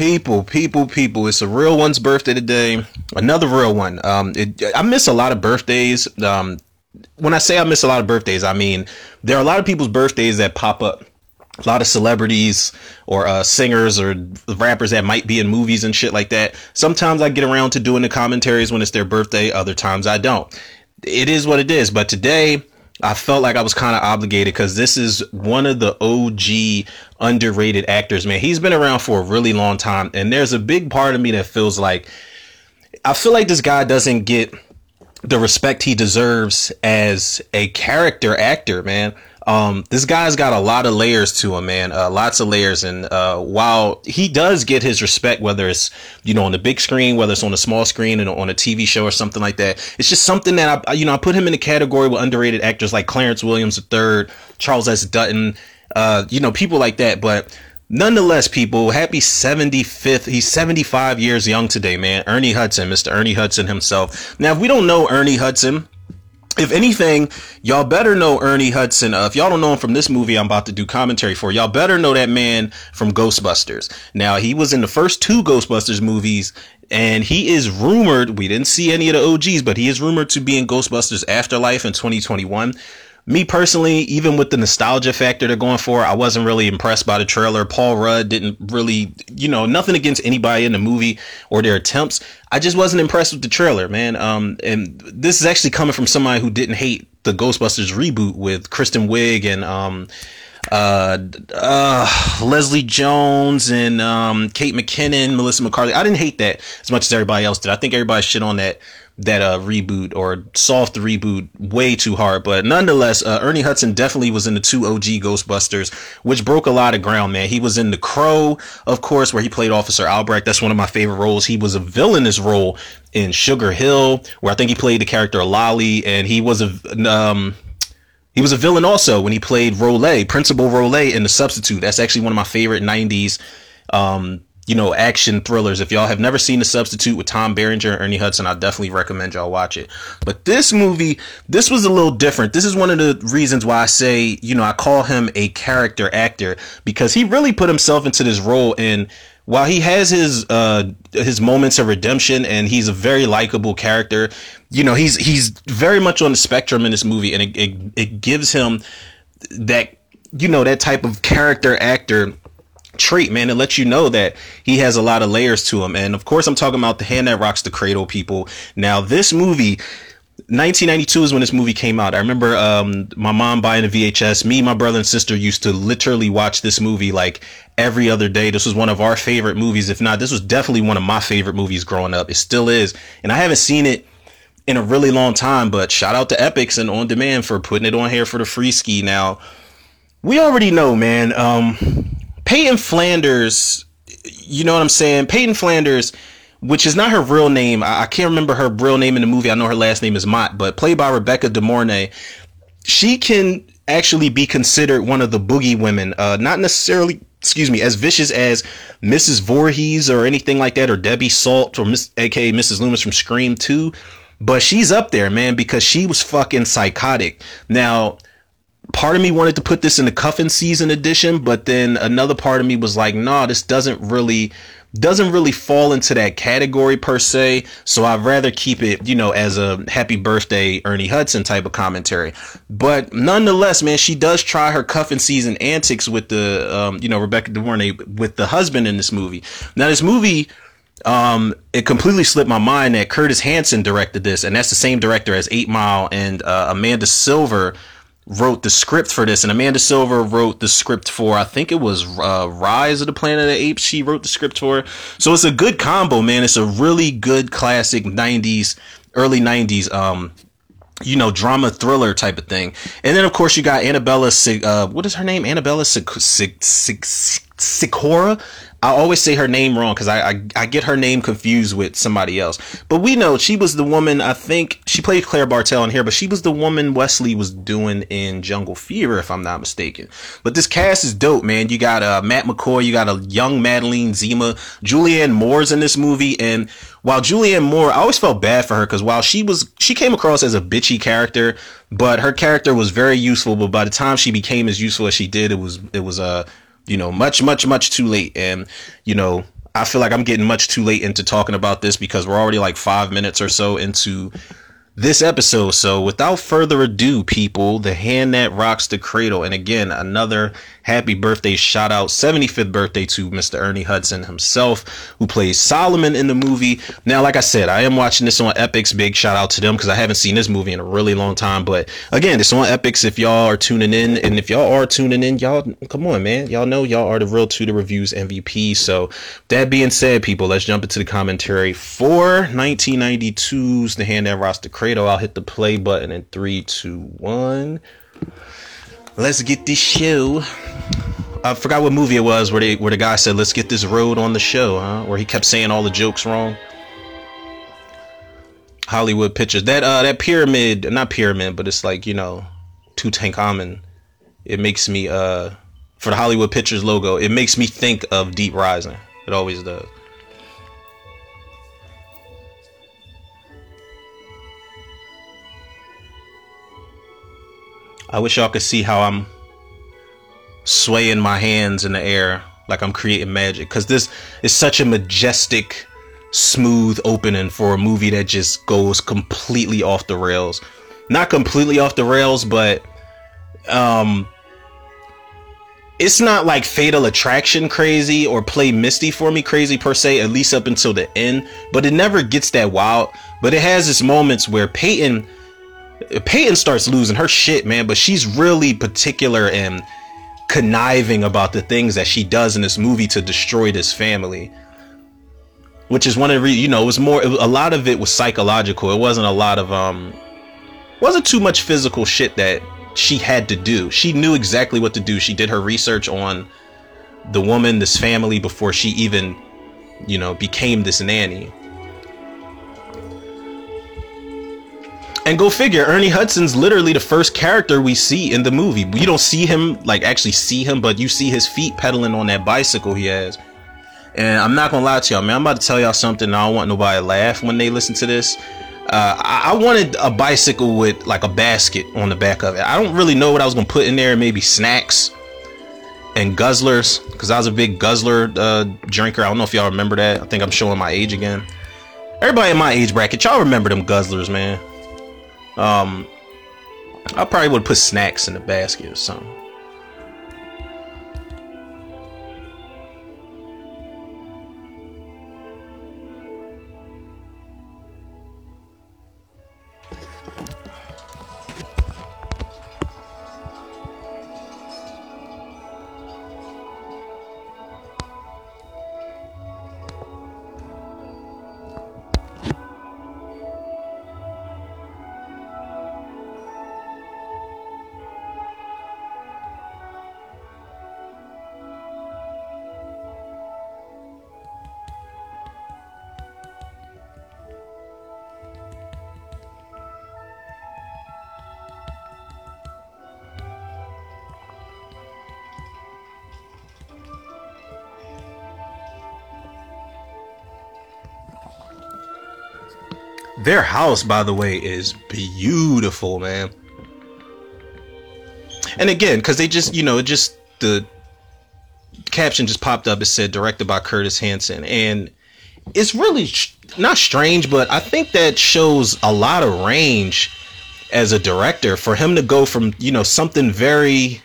People, people, people. It's a real one's birthday today. Another real one. Um, it, I miss a lot of birthdays. Um, when I say I miss a lot of birthdays, I mean there are a lot of people's birthdays that pop up. A lot of celebrities or uh, singers or rappers that might be in movies and shit like that. Sometimes I get around to doing the commentaries when it's their birthday. Other times I don't. It is what it is. But today I felt like I was kind of obligated because this is one of the OG underrated actors, man. He's been around for a really long time. And there's a big part of me that feels like I feel like this guy doesn't get the respect he deserves as a character actor, man. Um, this guy's got a lot of layers to him, man. Uh, lots of layers. And, uh, while he does get his respect, whether it's, you know, on the big screen, whether it's on the small screen and on a TV show or something like that, it's just something that I, you know, I put him in the category with underrated actors like Clarence Williams III, Charles S. Dutton, uh, you know, people like that. But, Nonetheless, people, happy 75th. He's 75 years young today, man. Ernie Hudson, Mr. Ernie Hudson himself. Now, if we don't know Ernie Hudson, if anything, y'all better know Ernie Hudson. Uh, if y'all don't know him from this movie, I'm about to do commentary for. Y'all better know that man from Ghostbusters. Now, he was in the first two Ghostbusters movies, and he is rumored. We didn't see any of the OGs, but he is rumored to be in Ghostbusters Afterlife in 2021 me personally, even with the nostalgia factor they're going for, I wasn't really impressed by the trailer. Paul Rudd didn't really, you know, nothing against anybody in the movie or their attempts. I just wasn't impressed with the trailer, man. Um, and this is actually coming from somebody who didn't hate the Ghostbusters reboot with Kristen Wiig and um, uh, uh, Leslie Jones and um, Kate McKinnon, Melissa McCarthy. I didn't hate that as much as everybody else did. I think everybody shit on that that uh, reboot or soft reboot way too hard. But nonetheless, uh, Ernie Hudson definitely was in the two OG Ghostbusters, which broke a lot of ground, man. He was in The Crow, of course, where he played Officer Albrecht. That's one of my favorite roles. He was a villainous role in Sugar Hill, where I think he played the character Lolly, and he was a um, he was a villain also when he played Rolay, Principal Rolay in The Substitute. That's actually one of my favorite '90s um, you know, action thrillers. If y'all have never seen The Substitute with Tom Berenger and Ernie Hudson, I definitely recommend y'all watch it. But this movie, this was a little different. This is one of the reasons why I say, you know, I call him a character actor because he really put himself into this role and while he has his uh his moments of redemption and he's a very likable character, you know, he's he's very much on the spectrum in this movie and it, it, it gives him that you know that type of character actor trait, man. It lets you know that he has a lot of layers to him. And of course, I'm talking about the hand that rocks the cradle people. Now, this movie, 1992 is when this movie came out. I remember um, my mom buying a VHS. Me, my brother, and sister used to literally watch this movie like every other day. This was one of our favorite movies. If not, this was definitely one of my favorite movies growing up. It still is. And I haven't seen it in a really long time, but shout out to Epix and On Demand for putting it on here for the free ski. Now, we already know, man. Um, Peyton Flanders, you know what I'm saying? Peyton Flanders, which is not her real name. I, I can't remember her real name in the movie. I know her last name is Mott, but played by Rebecca De Mornay. She can actually be considered one of the boogie women. Uh, not necessarily, excuse me, as vicious as Mrs. Voorhees or anything like that, or Debbie Salt or Miss, aka Mrs. Loomis from Scream 2. But she's up there, man, because she was fucking psychotic. Now, part of me wanted to put this in the cuffing season edition, but then another part of me was like, nah, this doesn't really doesn't really fall into that category per se. So I'd rather keep it, you know, as a happy birthday Ernie Hudson type of commentary. But nonetheless, man, she does try her cuffing season antics with the, um, you know, Rebecca De with the husband in this movie. Now this movie, um, it completely slipped my mind that Curtis Hanson directed this, and that's the same director as Eight Mile and uh, Amanda Silver wrote the script for this, and Amanda Silver wrote the script for I think it was uh, Rise of the Planet of the Apes. She wrote the script for, so it's a good combo, man. It's a really good classic '90s, early '90s, um, you know, drama thriller type of thing. And then of course you got Annabella, uh, what is her name? Annabella Sciorra. I always say her name wrong because I, I, I get her name confused with somebody else. But we know she was the woman. I think she played Claire Bartel in here, but she was the woman Wesley was doing in Jungle Fever, if I'm not mistaken. But this cast is dope, man. You got uh, Matt McCoy, you got a young Madeline Zima, Julianne Moore's in this movie, and while Julianne Moore, I always felt bad for her because while she was she came across as a bitchy character, but her character was very useful. But by the time she became as useful as she did, it was it was a uh, you know, much, much, much too late. And, you know, I feel like I'm getting much too late into talking about this because we're already like five minutes or so into this episode. So without further ado, people, the hand that rocks the cradle. And again, another happy birthday shout out, 75th birthday to Mr. Ernie Hudson himself, who plays Solomon in the movie. Now, like I said, I am watching this on Epix. Big shout out to them because I haven't seen this movie in a really long time. But again, it's on Epix if y'all are tuning in. And if y'all are tuning in, y'all, come on, man. Y'all know y'all are the real Tudor Reviews MVP. So that being said, people, let's jump into the commentary for 1992's The Hand That Rocks the Cradle. I'll hit the play button in three, two, one. Let's get this show. I forgot what movie it was where they where the guy said, "Let's get this road on the show," huh? Where he kept saying all the jokes wrong. Hollywood pictures that uh that pyramid, not pyramid, but it's like you know, Tutankhamun. It makes me uh for the Hollywood Pictures logo, it makes me think of Deep Rising. It always does. I wish y'all could see how I'm swaying my hands in the air like I'm creating magic because this is such a majestic, smooth opening for a movie that just goes completely off the rails. Not completely off the rails, but um it's not like fatal attraction crazy or play misty for me crazy per se at least up until the end but it never gets that wild but it has its moments where peyton Peyton starts losing her shit, man, but she's really particular and conniving about the things that she does in this movie to destroy this family. Which is one of the, you know, it was more, a lot of it was psychological. It wasn't a lot of, um, wasn't too much physical shit that she had to do. She knew exactly what to do. She did her research on the woman, this family, before she even, you know, became this nanny. And go figure, Ernie Hudson's literally the first character we see in the movie. We don't see him, like actually see him, but you see his feet pedaling on that bicycle he has. And I'm not gonna lie to y'all, man. I'm about to tell y'all something. I don't want nobody to laugh when they listen to this. Uh, I-, I wanted a bicycle with like a basket on the back of it. I don't really know what I was gonna put in there. Maybe snacks and guzzlers, because I was a big guzzler uh, drinker. I don't know if y'all remember that. I think I'm showing my age again. Everybody in my age bracket, y'all remember them guzzlers, man. Um, I probably would put snacks in the basket or something. Their house, by the way, is beautiful, man. And again, because they just, you know, just the caption just popped up. It said directed by Curtis Hanson. And it's really sh- not strange, but I think that shows a lot of range as a director for him to go from, you know, something very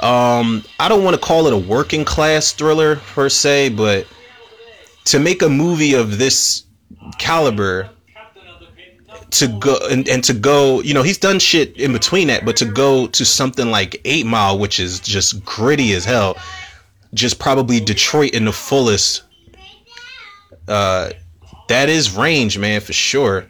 um I don't want to call it a working class thriller per se, but to make a movie of this caliber to go and, and to go you know he's done shit in between that but to go to something like eight mile which is just gritty as hell just probably detroit in the fullest uh that is range man for sure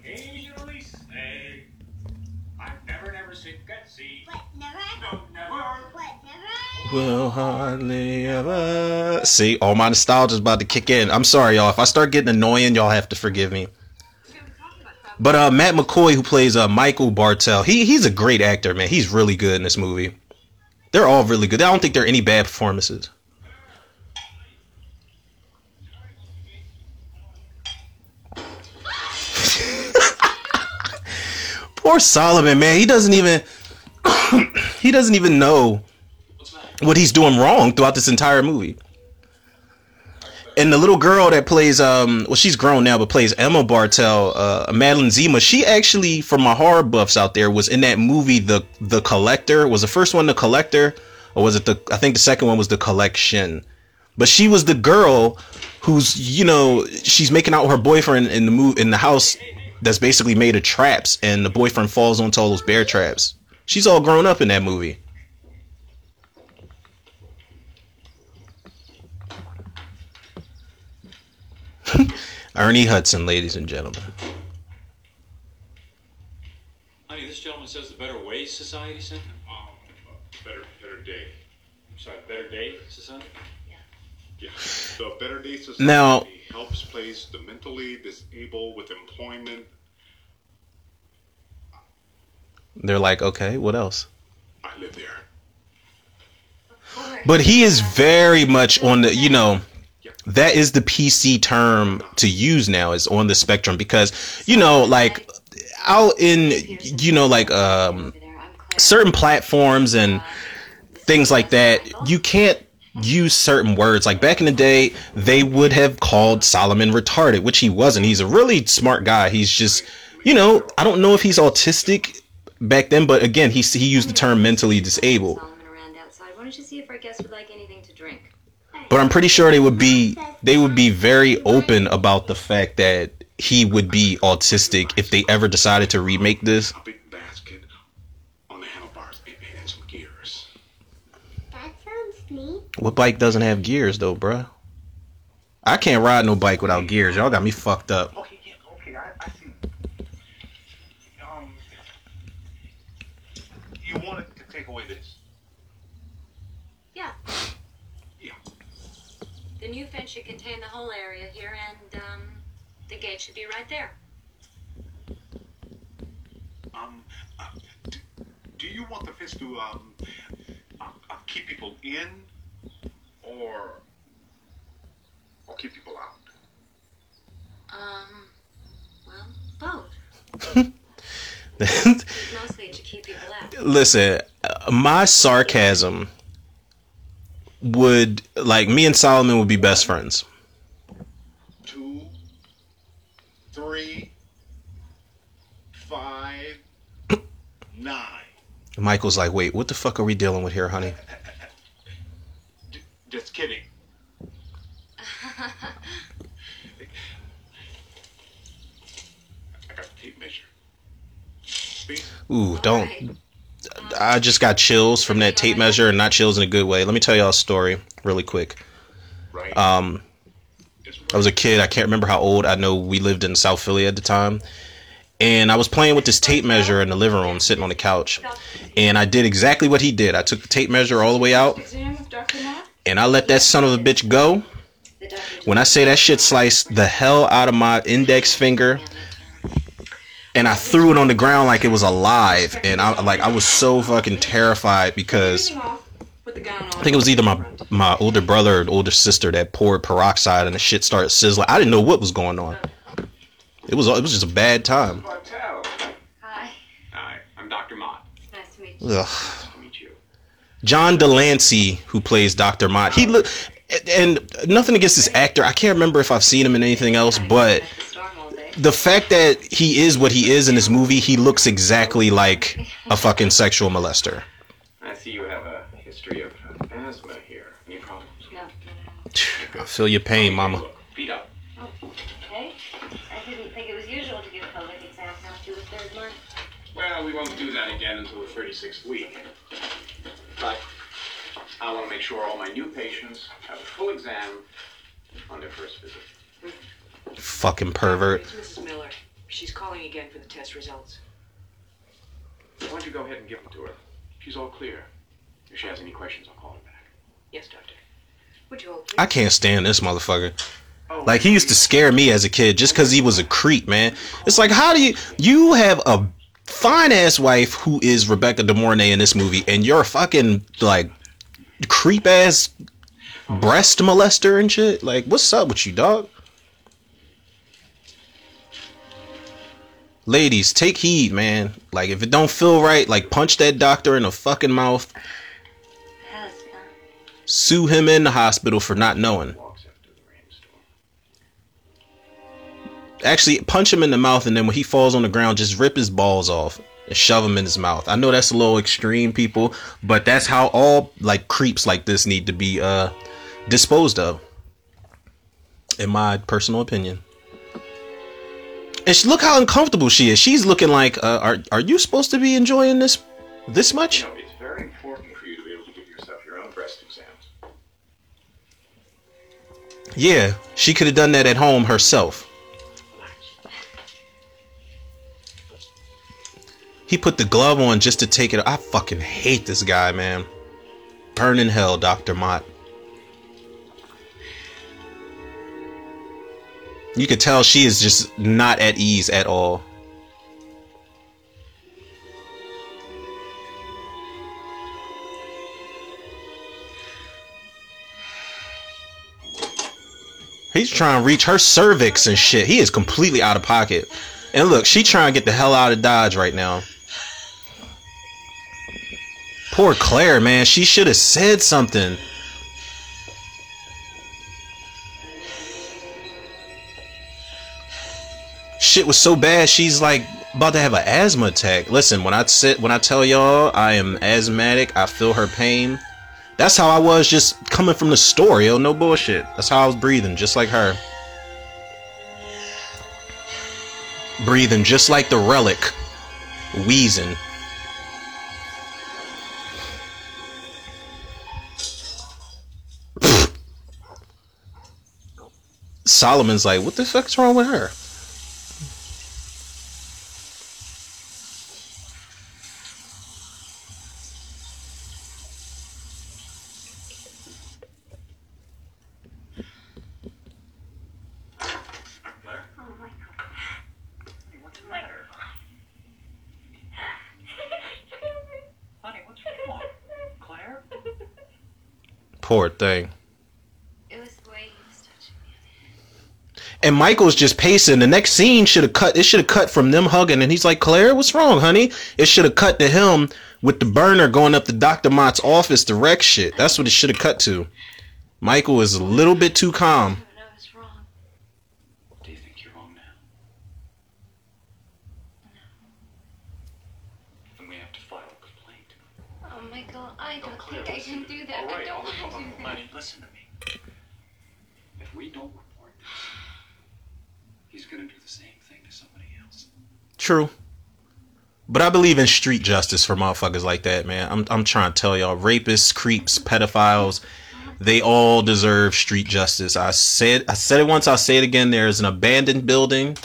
will hardly ever see all my nostalgia's about to kick in. I'm sorry y'all. If i start getting annoying y'all have to forgive me. But uh matt mccoy who plays uh michael bartel he he's a great actor man. He's really good in this movie. They're all really good. I don't think there are any bad performances. Poor solomon man. He doesn't even he doesn't even know what he's doing wrong throughout this entire movie. and the little girl that plays um well she's grown now but plays Emma Bartel, uh Madeline Zima, she actually for my horror buffs out there was in that movie The The Collector. Was the first one The Collector or was it the I think the second one was The Collection. But she was the girl who's you know she's making out with her boyfriend in the move in the house that's basically made of traps and the boyfriend falls onto all those bear traps. She's all grown up in that movie. Ernie Hudson, ladies and gentlemen. Honey, this gentleman says the Better Way Society Center. Um, better, better day. Sorry, Better Day Society. Yeah. The Better Day Society Now- helps place the mentally disabled with employment. They're like, okay, what else? I live there. But he is very much on the, you know, that is the PC term to use now is on the spectrum because, you know, like out in, you know, like um, certain platforms and things like that, you can't use certain words. Like back in the day, they would have called Solomon retarded, which he wasn't. He's a really smart guy. He's just, you know, I don't know if he's autistic back then, but again, he he used the term mentally disabled. See if our guests would like anything to drink? But I'm pretty sure they would be they would be very open about the fact that he would be autistic if they ever decided to remake this. A big basket on the handlebars and, and some gears. That sounds neat. What bike doesn't have gears though, bruh? I can't ride no bike without gears. Y'all got me fucked up. Okay, I, I see. Um, you wanted to take away this. Yeah. Yeah. The new fence should contain the whole area here, and um, the gate should be right there. Um, uh, d- do you want the fist to um uh, uh, keep people in, or or keep people out? Um, well, both. Mostly to keep people out. Listen, uh, my sarcasm would like me and Solomon would be best friends. Two, three, five, nine. Michael's like, wait, what the fuck are we dealing with here, honey? Just kidding. I got tape measure. Ooh, don't. Alright. I just got chills from that tape measure, and not chills in a good way. Let me tell y'all a story really quick. Right. Um, I was a kid. I can't remember how old. I know we lived in South Philly at the time. And I was playing with this tape measure in the living room, sitting on the couch. And I did exactly what he did. I took the tape measure all the way out, Exam with Dr. Mott? and I let that son of a bitch go. The doctor just- When I say that shit sliced the hell out of my index finger, and I threw it on the ground like it was alive. And I like I was so fucking terrified because Everything off. Put the gown on. I think it was either my my older brother or older sister that poured peroxide and the shit started sizzling. I didn't know what was going on. It was it was just a bad time. Hi. Hi, I'm Dr. Mott. Nice to meet you. Ugh. To meet you. John de Lancie, who plays Doctor Mott, he look and nothing against this actor. I can't remember if I've seen him in anything else, but At the storm all day. the fact that he is what he is in this movie, he looks exactly like a fucking sexual molester. I see you have a history of uh, asthma here. Any problems? No, no, I feel your pain, mama. Look, feet up. no. Okay. I didn't think it was usual to give a pelvic exams after the third month. Well, we won't do that again until the 36th week. But I want to make sure all my new patients have a full exam on their first visit. Fucking pervert. It's Mrs. Miller. She's calling again for the test results. Why don't you go ahead and give them to her? She's all clear. If she has any questions, I'll call her back. Yes, doctor. Would you hold, please? I can't stand this motherfucker. Oh, Like he used to scare me as a kid just because he was a creep, man. It's like how do you you have a fine ass wife who is Rebecca De Mornay in this movie, and you're a fucking like creep ass breast molester and shit. Like, what's up with you, dog? Ladies, take heed, man. Like, if it don't feel right, like punch that doctor in the fucking mouth. Sue him in the hospital for not knowing. Actually, punch him in the mouth, and then when he falls on the ground, just rip his balls off and shove them in his mouth. I know that's a little extreme, people, but that's how all like creeps like this need to be uh disposed of, in my personal opinion. And she, look how uncomfortable she is. She's looking like, uh, are are you supposed to be enjoying this this much? You know, it's very important for you to be able to give yourself your own breast exams. Yeah, she could have done that at home herself. He put the glove on just to take it. I fucking hate this guy, man. Burn in hell, Dr. Mott. You could tell she is just not at ease at all. He's trying to reach her cervix and shit. He is completely out of pocket. And look, she trying to get the hell out of Dodge right now. Poor Claire, man. She should have said something. Shit was so bad. She's like about to have an asthma attack. Listen, when I sit, when I tell y'all I am asthmatic, I feel her pain. That's how I was just coming from the store, yo. No bullshit. That's how I was breathing, just like her. Breathing just like the relic. Wheezing. Solomon's like, what the fuck's wrong with her? Claire? Oh my god. Honey, what's the matter? Honey, what's wrong? Claire? Poor thing. It was the way he was touching me. And Michael's just pacing. The next scene should have cut. It should have cut from them hugging, and he's like, "Claire, what's wrong, honey?" It should have cut to him with the burner going up to Doctor Mott's office to wreck shit. That's what it should have cut to. Michael is a little bit too calm. But I was wrong. Do you think you're wrong now? Then we have to file a complaint. Oh, Michael, I don't Claire, think I listen. can do that. All I right, don't all right, want to all do right, that. Honey, listen to me. If we don't report this, he's gonna do the same thing to somebody else. True. But I believe in street justice for motherfuckers like that, man. I'm I'm trying to tell y'all, rapists, creeps, pedophiles, they all deserve street justice. I said I said it once, I'll say it again. There's an abandoned building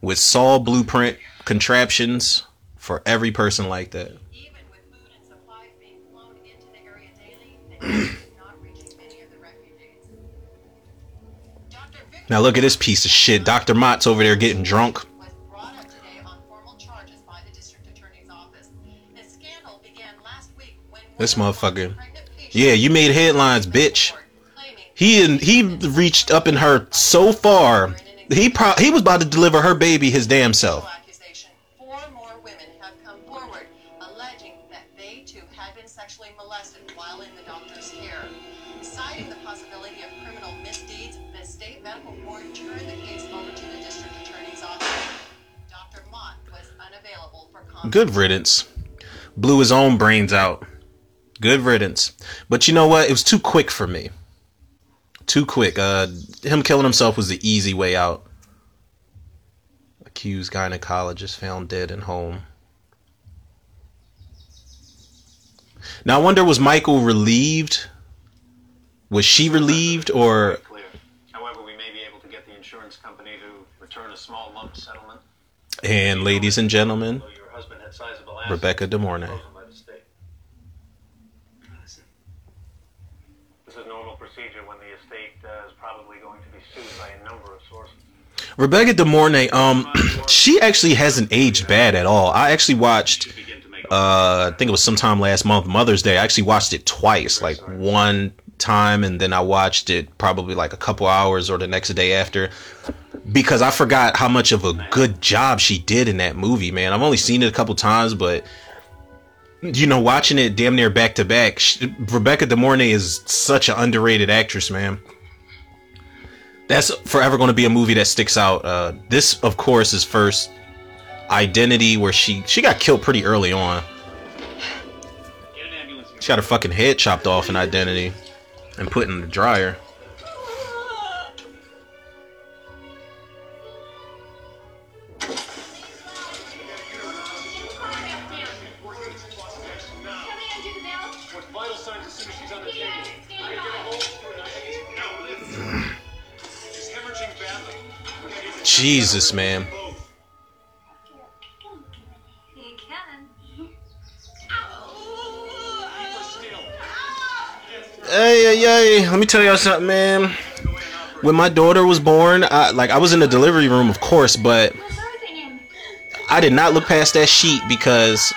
with Saw blueprint contraptions for every person like that. Even with food and supplies being flown into the area daily, the aid is not reaching many of the refugees. Dr. Victor Now look at this piece of shit. Dr. Mott's over there getting drunk. This one of the motherfucker. Yeah, you made headlines, bitch. He and he reached up in her so far. He pro- he was about to deliver her baby his damn self. accusation. Four more women have come forward alleging that they too had been sexually molested while in the doctor's care. Citing the possibility of criminal misdeeds, the state medical board turned the case over to the district attorney's office. Dr. Mott was unavailable for comment. Good riddance. Blew his own brains out. Good riddance. But you know what? It was too quick for me. Too quick. Uh, him killing himself was the easy way out. Accused gynecologist found dead in home. Now I wonder was Michael relieved? Was she relieved or Clear. However, we may be able to get the insurance company to return a small lump settlement. and ladies and gentlemen, Though your husband had sizable assets Rebecca De Mornay. frozen by the state. Listen, This is normal procedure when the estate uh, is probably going to be sued by a number of sources. Rebecca De Mornay, um, she actually hasn't aged bad at all. I actually watched, uh, I think it was sometime last month, Mother's Day. I actually watched it twice, like one time, and then I watched it probably like a couple hours or the next day after, because I forgot how much of a good job she did in that movie. Man, I've only seen it a couple times, but you know, watching it damn near back to back, Rebecca De Mornay is such an underrated actress, man. That's forever going to be a movie that sticks out. Uh, this, of course, is first Identity, where she she got killed pretty early on. She got her fucking head chopped off in Identity and put in the dryer. Jesus, man. both. You can. Keep her still. Hey, hey, hey, let me tell y'all something, man. When my daughter was born, I, like I was in the delivery room, of course, but What's birthing him? I did not look past that sheet because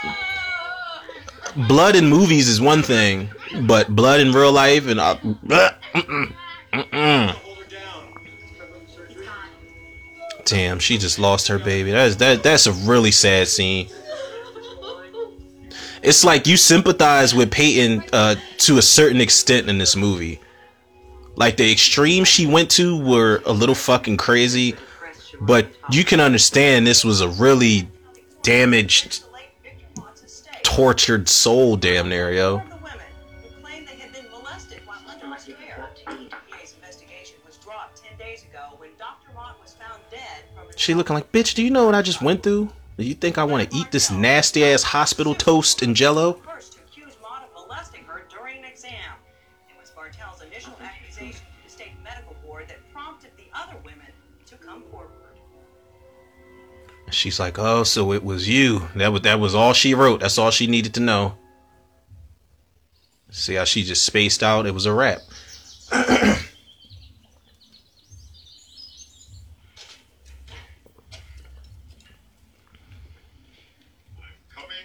blood in movies is one thing, but blood in real life and uh, mm-mm, mm-mm. Damn, she just lost her baby. That is that that's a really sad scene. It's like you sympathize with Peyton uh, to a certain extent in this movie. Like the extremes she went to were a little fucking crazy, but you can understand this was a really damaged, tortured soul, damn near yo. She looking like, bitch, do you know what I just went through? Do you think I want to eat this nasty ass hospital toast and jello? first to accuse Mott of molesting her during an exam. It was Bartel's initial accusation to the state medical board that prompted the other women to come forward. She's like, oh, so it was you. That was that was all she wrote. That's all she needed to know. See how she just spaced out? It was a wrap. Coming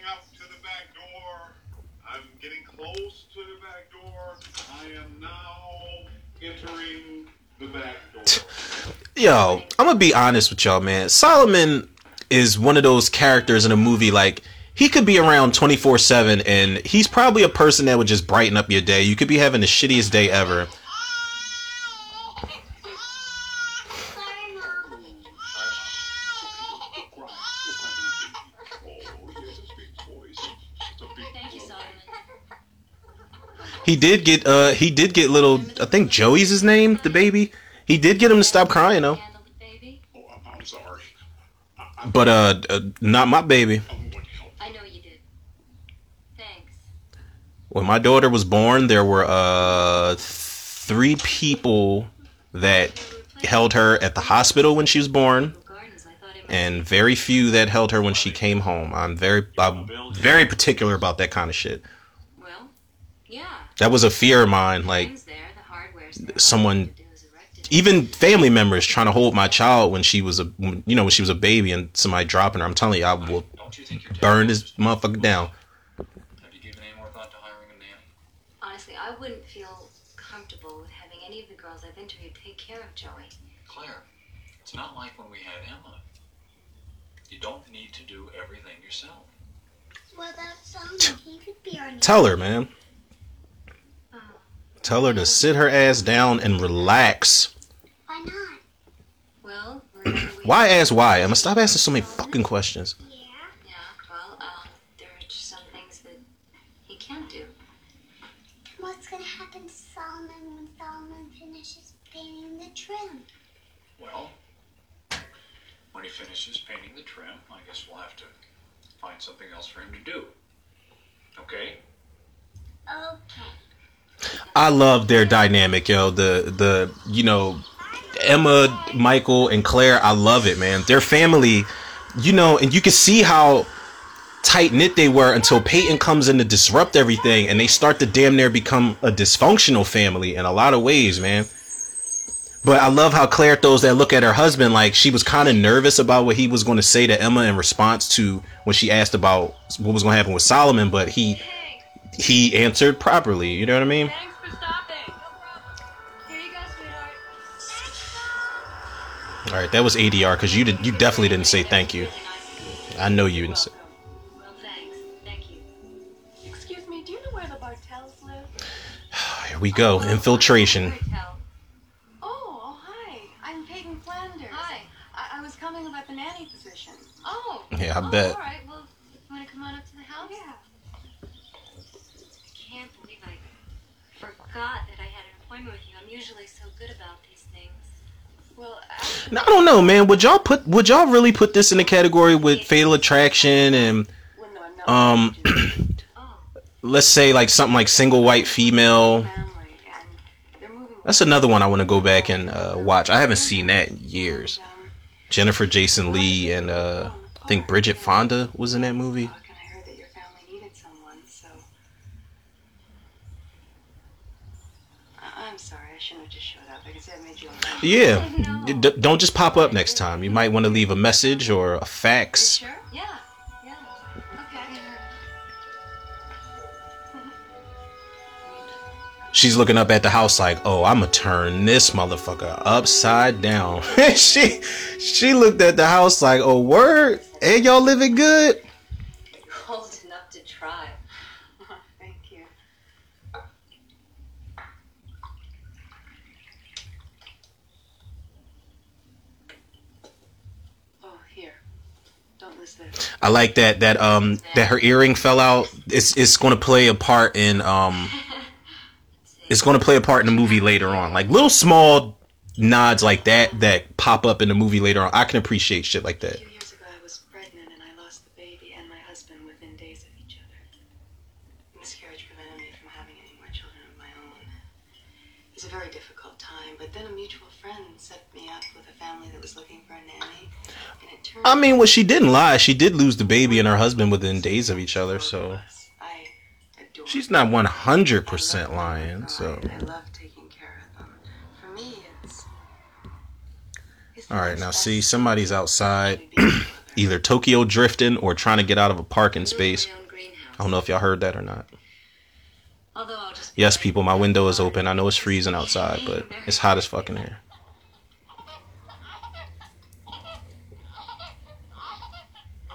up to the back door. I'm getting close to the back door. I am now entering the back door. Yo, I'm gonna be honest with y'all, man. Solomon is one of those characters in a movie like he could be around 24 7 and he's probably a person that would just brighten up your day. You could be having the shittiest day ever. He did get uh he did get little I think Joey's his name, the baby. He did get him to stop crying though. Handle the baby? Oh, I'm, sorry. But uh, uh not my baby. I. I know you did. Thanks. When my daughter was born, there were uh three people that held her at the hospital when she was born Gardens, I thought it might and very few that held her when she came home. I'm very I'm very particular about that kind of shit. Well, yeah. That was a fear of mine like Time's there, the hardware's there. someone- even family members trying to hold my child when she was a you know when she was a baby and somebody dropping her i'm telling you i will you burn this motherfucker down Have you given any more thought to hiring a nanny? Honestly, I wouldn't feel comfortable with having any of the girls I've interviewed take care of Joey. Claire, it's not like when we had Emma. You don't need to do everything yourself. Well, that's something he could tell her man oh. tell her to sit her ass down and relax Why not? Well, we're gonna wait- why ask why i'm gonna stop asking so many fucking questions Yeah. Yeah, well, um, there are just some things that he can't do. What's gonna happen to Solomon when Solomon finishes painting the trim? Well, when he finishes painting the trim, I guess we'll have to find something else for him to do. Okay? Okay. i love their dynamic yo the the you know emma michael and claire i love it man their family you know and you can see how tight knit they were until Peyton comes in to disrupt everything and they start to damn near become a dysfunctional family in a lot of ways, man. But I love how Claire throws that look at her husband like she was kind of nervous about what he was going to say to Emma in response to when she asked about what was going to happen with Solomon, but he he answered properly, you know what I mean? All right, that was ADR cuz you did you definitely didn't say thank you. I know you didn't say. Well, thanks. Thank you. Excuse me, do you know where the Bartels live? Here we go. Infiltration. Oh, oh, hi. I'm Peyton Flanders. Hi. I, I was coming about the nanny position. Oh. Yeah, I oh, bet. All right. Well, you want to come on up to the house? Yeah. I can't believe I forgot that I had an appointment with you. I'm usually so good about these things. Well, I, Now, I don't know, man. Would y'all put would y'all really put this in the category with Fatal Attraction and um let's say like something like Single White Female? That's another one I want to go back and uh, watch. I haven't seen that in years. Jennifer Jason Leigh and uh, I think Bridget Fonda was in that movie. Look, and I heard that your family needed someone, so. I- I'm sorry, I shouldn't have just showed up. I can say I made you uncomfortable. Yeah. D- don't just pop up next time. You might want to leave a message or a fax. sure? Yeah. Yeah. Okay. She's looking up at the house like, "Oh, I'm gonna turn this motherfucker upside down." she she looked at the house like, "Oh, word, and y'all living good." Old enough to try. Thank you. Oh, here. Don't lose this. I like that that um that her earring fell out. It's it's going to play a part in um it's going to play a part in the movie later on. Like little small nods like that that pop up in the movie later on. I can appreciate shit like that. I mean, well, she didn't lie. She did lose the baby and her husband within days of each other, so she's not one hundred percent lying. So all right, now see, somebody's outside, either Tokyo drifting or trying to get out of a parking space. I don't know if y'all heard that or not. Yes, people, my window is open. I know it's freezing outside, but it's hot as fucking here.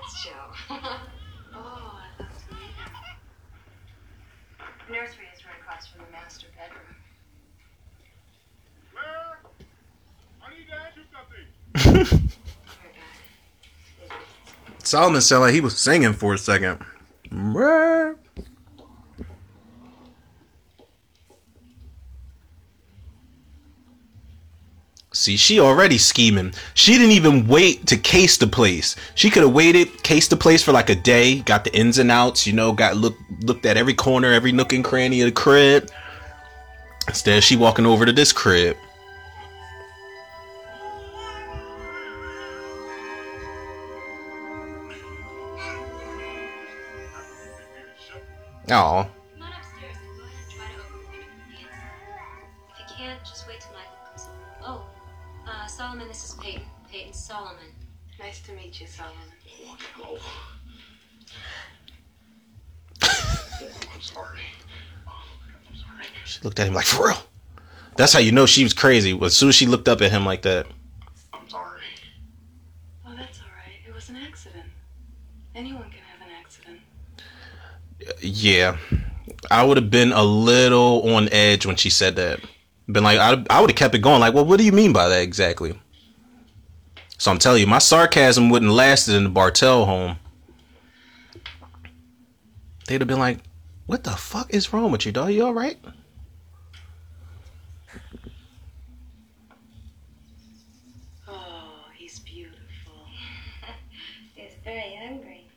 It's Joe. Oh, I'd love to meet him. The nursery is right across from the master bedroom. Claire, I need to ask you something. Right back. Solomon sounded like he was singing for a second. See, she already scheming. She didn't even wait to case the place. She could have waited, cased the place for like a day, got the ins and outs, you know, got look looked at every corner, every nook and cranny of the crib. Instead, she walking over to this crib. Oh, uh, Solomon, this is Peyton. Peyton Solomon. Nice to meet you, Solomon. I'm. I'm sorry. she looked at him like for real. That's how you know she was crazy. As soon as she looked up at him like that. I'm sorry. Oh, that's all right. It was an accident. Anyone can have an accident. Yeah, I would have been a little on edge when she said that. Been like, I, I would have kept it going. Like, well, what do you mean by that exactly? So I'm telling you, my sarcasm wouldn't lasted in the Bartel home. They'd have been like, "What the fuck is wrong with you, dog? You all right?" Oh, he's beautiful. He's very hungry.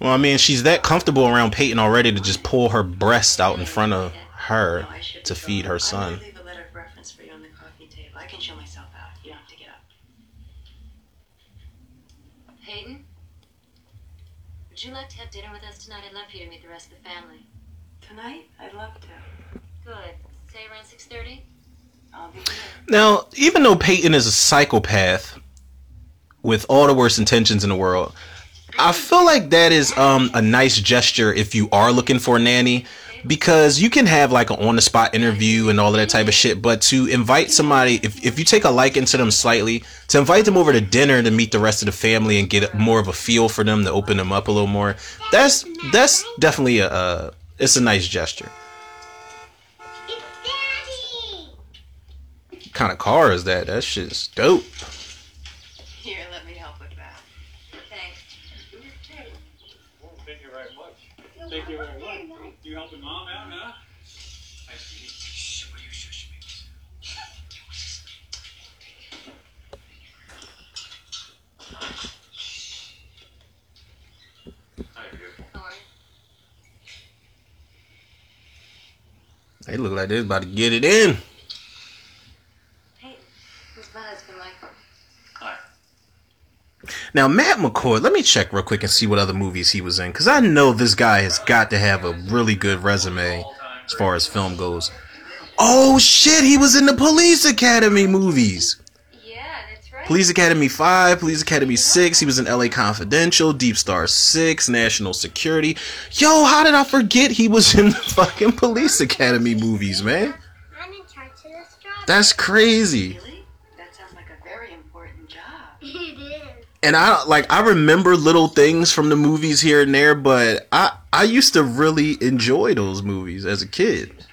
Well, I mean, she's that comfortable around Peyton already to just pull her breast out in front of her No, I should to feed her son. gonna leave a letter of reference for you on the coffee table. I can show myself out. You don't have to get up. Peyton? Would you like to have dinner with us tonight? I'd love for you to meet the rest of the family. Tonight, I'd love to. Good. Say around 6.30? I'll be here. Now, even though Peyton is a psychopath with all the worst intentions in the world, I feel like that is um, a nice gesture if you are looking for a nanny because you can have like an on the spot interview and all of that type of shit. But to invite somebody, if, if you take a liking to them slightly, to invite them over to dinner to meet the rest of the family and get more of a feel for them to open them up a little more, that's that's definitely a it's a nice gesture. Daddy! kind of car is that? That shit's dope. Here, let me help with that. Thanks. Thank you very much. Thank you very much. You helping mom out, huh? They look like they're about to get it in. Peyton, who's my husband, Michael? Hi. Now, Matt McCoy, let me check real quick and see what other movies he was in. Because I know this guy has got to have a really good resume as far as film goes. Oh, shit, he was in the Police Academy movies. Yeah, that's right. Police Academy 5, Police Academy 6, he was in LA Confidential, Deep Star 6, National Security. Yo, how did I forget he was in the fucking Police Academy movies, man? I'm in charge of this job. That's crazy. And I like I remember little things from the movies here and there, but I I used to really enjoy those movies as a kid.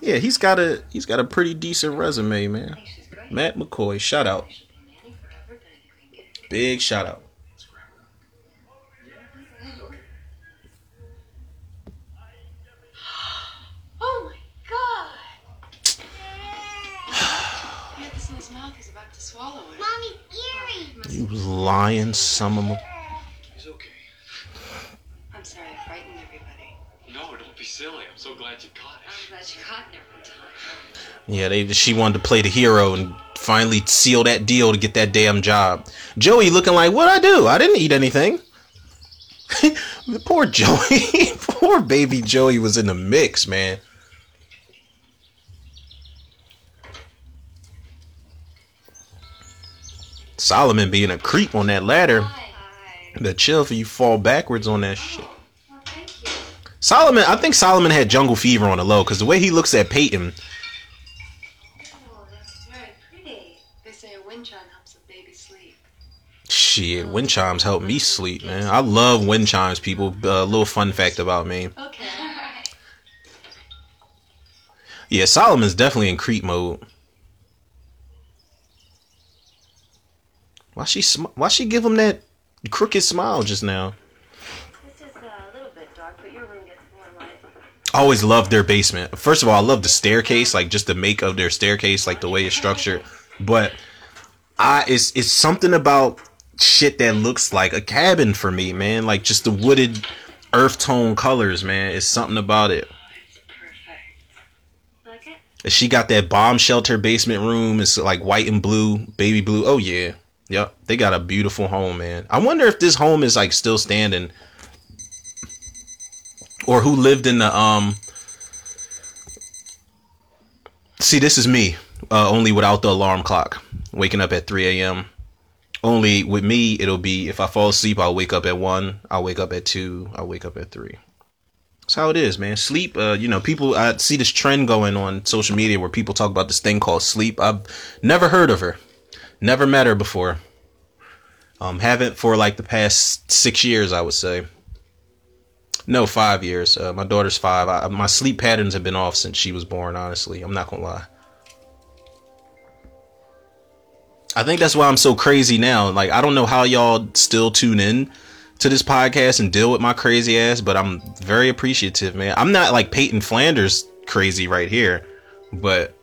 Yeah, he's got a he's got a pretty decent resume, man. Matt McCoy, shout out, big shout out. Oh my god! he had this in his mouth. He's about to swallow it. Mommy, Erie. You was lying, some of them. He's okay. I'm sorry, I frightened everybody. No, don't be silly. I'm so glad you caught I'm glad you caught it every time. Yeah, they she wanted to play the hero and finally seal that deal to get that damn job. Joey looking like, what I do? I didn't eat anything. Poor Joey. Poor baby Joey was in the mix, man. Solomon being a creep on that ladder. The chill for you fall backwards on that oh, shit. Thank you. Solomon, I think Solomon had jungle fever on the low because the way he looks at Peyton, Oh, that's very pretty. They say a wind chime helps a baby sleep. shit, wind chimes help me oh, sleep, man. I love wind chimes, people. A little fun fact about me. Okay. Yeah, Solomon's definitely in creep mode. Why she sm- why she give him that crooked smile just now? This is a little bit dark, but your room gets more light. I always loved their basement. First of all, I love the staircase, like just the make of their staircase, like the way it's structured. But I it's it's something about shit that looks like a cabin for me, man. Like just the wooded earth tone colors, man. It's something about it. Like it? She got that bomb shelter basement room. It's like white and blue, baby blue. Oh yeah. Yep. They got a beautiful home, man. I wonder if this home is like still standing. Or who lived in the um See, this is me. Uh, only without the alarm clock. Waking up at 3 a.m. Only with me, it'll be if I fall asleep, I'll wake up at 1. I'll wake up at 2. I'll wake up at 3. That's how it is, man. Sleep, uh, you know, people, I see this trend going on social media where people talk about this thing called sleep. I've never heard of her. Never met her before. Um, haven't for like the past six years, I would say. No, five years. Uh, my daughter's five. I, my sleep patterns have been off since she was born, honestly. I'm not gonna lie. I think that's why I'm so crazy now. Like, I don't know how y'all still tune in to this podcast and deal with my crazy ass, but I'm very appreciative, man. I'm not like Peyton Flanders crazy right here, but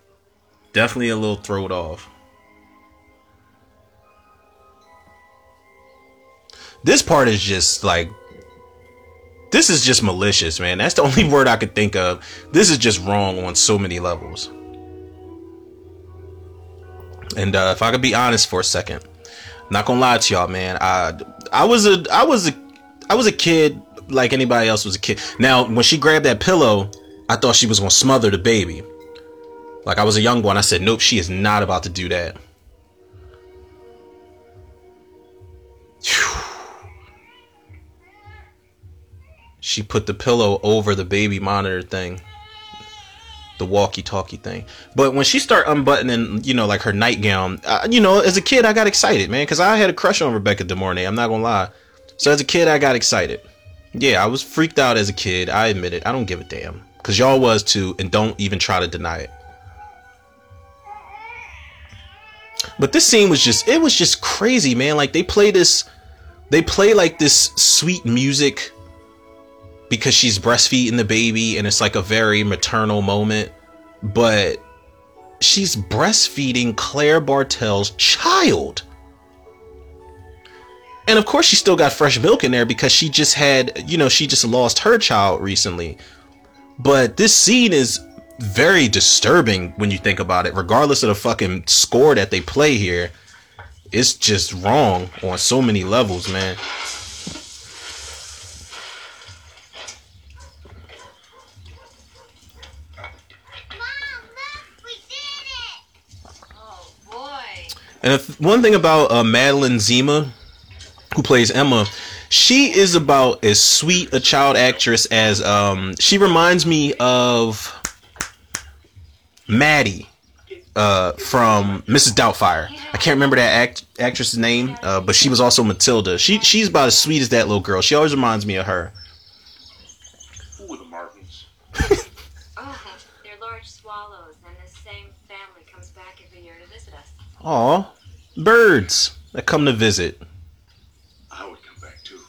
definitely a little throwed off. This part is just like this is just malicious, man. That's the only word I could think of. This is just wrong on so many levels. And uh, if I could be honest for a second, not gonna lie to y'all, man. I I was a I was a I was a kid like anybody else was a kid. Now when she grabbed that pillow, I thought she was gonna smother the baby. Like I was a young one. I said, nope, she is not about to do that. Phew. She put the pillow over the baby monitor thing. The walkie-talkie thing. But when she started unbuttoning, you know, like her nightgown, uh, you know, as a kid, I got excited, man, because I had a crush on Rebecca De Mornay. I'm not gonna lie. So as a kid, I got excited. Yeah, I was freaked out as a kid. I admit it. I don't give a damn, because y'all was too, and don't even try to deny it. But this scene was just it was just crazy, man. Like they play this they play like this sweet music because she's breastfeeding the baby and it's like a very maternal moment, but she's breastfeeding Claire Bartel's child. And of course she still got fresh milk in there because she just had, you know, she just lost her child recently. But this scene is very disturbing when you think about it, regardless of the fucking score that they play here. It's just wrong on so many levels, man. Oh boy. And if, one thing about uh, Madeline Zima, who plays Emma, she is about as sweet a child actress as um. She reminds me of Maddie uh, from Mrs. Doubtfire. I can't remember that act- actress's name, uh, but she was also Matilda. She she's about as sweet as that little girl. She always reminds me of her. Who are the Martins? Oh, they're large swallows, and this same family comes back every year to visit us. Aw, birds that come to visit. I would come back too.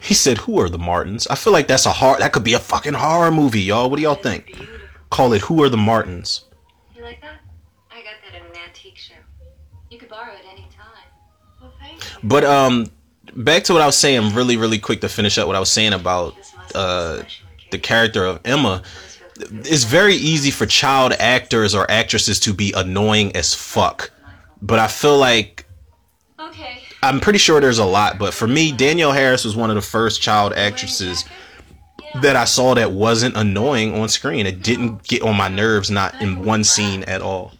He said, "Who are the Martins?" I feel like that's a hard. That could be a fucking horror movie, y'all. What do y'all think? Beautiful. Call it "Who Are the Martins." You like that? I got that at an antique show. You could borrow it any time. Well, thank you. But um, back to what I was saying, really, really quick to finish up what I was saying about This must be a uh the character of Emma. This feels good. It's very easy for child actors or actresses to be annoying as fuck, but I feel like Okay. I'm pretty sure there's a lot. But for me, Danielle Harris was one of the first child actresses that I saw that wasn't annoying on screen. It didn't get on my nerves, not in one scene at all.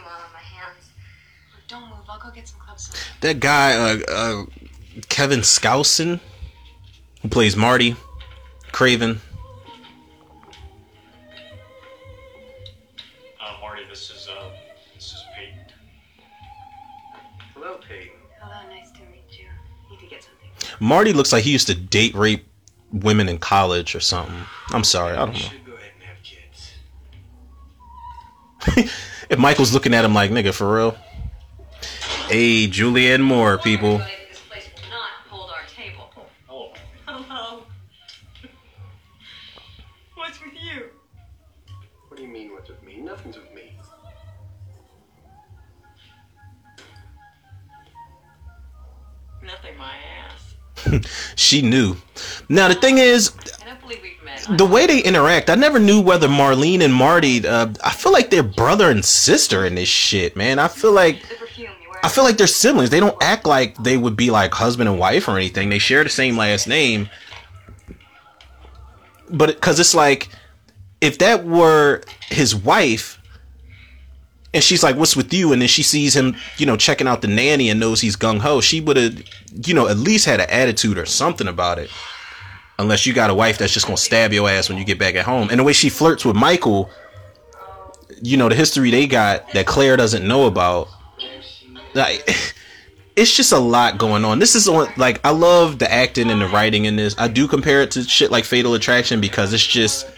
Must have on my hands. Don't move. I'll go get some club soda. That guy, uh, uh, Kevin Skousen, who plays Marty Craven. Uh, Marty, this is uh, this is Peyton. Hello, Peyton. Hello, nice to meet you. Need to get something. Marty looks like he used to date rape women in college or something. I'm sorry, I don't know. should go ahead and have kids. if Michael's looking at him like, nigga, for real. Hey, Julianne Moore, people. This place will not hold our table. Hello. Hello. What's with you? What do you mean, what's with me? Nothing's with me. Nothing, my ass. She knew. Now, the thing is, I don't believe we've met. The way they interact, I never knew whether Marlene and Marty, uh, I feel like they're brother and sister in this shit, man. I feel like. I feel like they're siblings. They don't act like they would be like husband and wife or anything. They share the same last name. But because it's like, if that were his wife, and she's like, "What's with you?" and then she sees him, you know, checking out the nanny and knows he's gung ho, she would have, you know, at least had an attitude or something about it. Unless you got a wife that's just gonna stab your ass when you get back at home, and the way she flirts with Michael, you know, the history they got that Claire doesn't know about like it's just a lot going on. This is on like I love the acting and the writing in this. I do compare it to shit like Fatal Attraction because it's just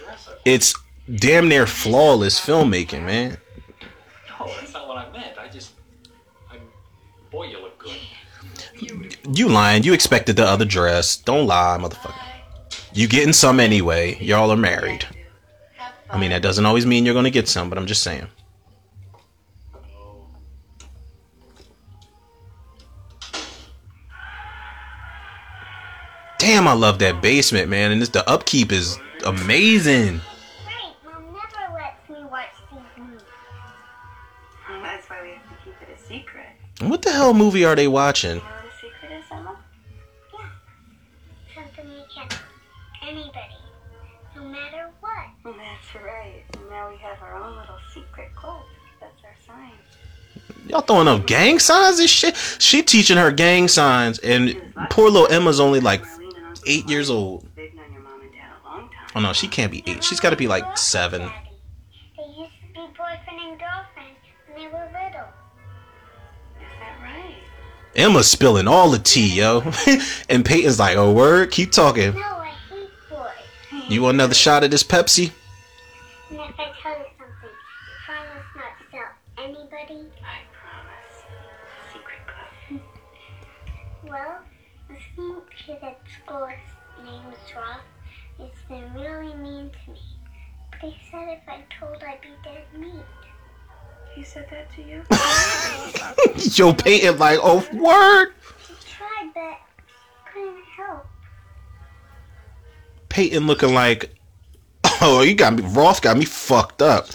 it's damn near flawless filmmaking, man. No, that's not what I meant. I just, I, boy, you look good. You lying, you expected the other dress. Don't lie, motherfucker. You getting some anyway. Y'all are married. I mean that doesn't always mean you're gonna get some, but I'm just saying. Damn, I love that basement, man, and this, the upkeep is amazing. Right, Mom never lets me watch these movies. Well, that's why we have to keep it a secret. What the hell movie are they watching? Now we have our own little secret club. That's our sign. Y'all throwing up gang signs and shit. She teaching her gang signs, and poor little Emma's only like eight years old. They've known your mom and dad a long time. Oh no, she can't be eight. She's got to be like seven. They used to be boyfriend and girlfriend when they were little. Is that right? Emma's spilling all the tea, yo. and Peyton's like, "Oh word, keep talking." No, I hate boys. You want another shot of this Pepsi? And if I tell you something, promise not to tell anybody. I promise. Secret club. Well, the same kid at school's name is Ross. It's been really mean to me. But he said if I told I'd be dead meat. He said that to you? Yo, Peyton like, "Oh word." He tried, but couldn't help. Peyton looking like, "Oh, you got me." Roth got me fucked up.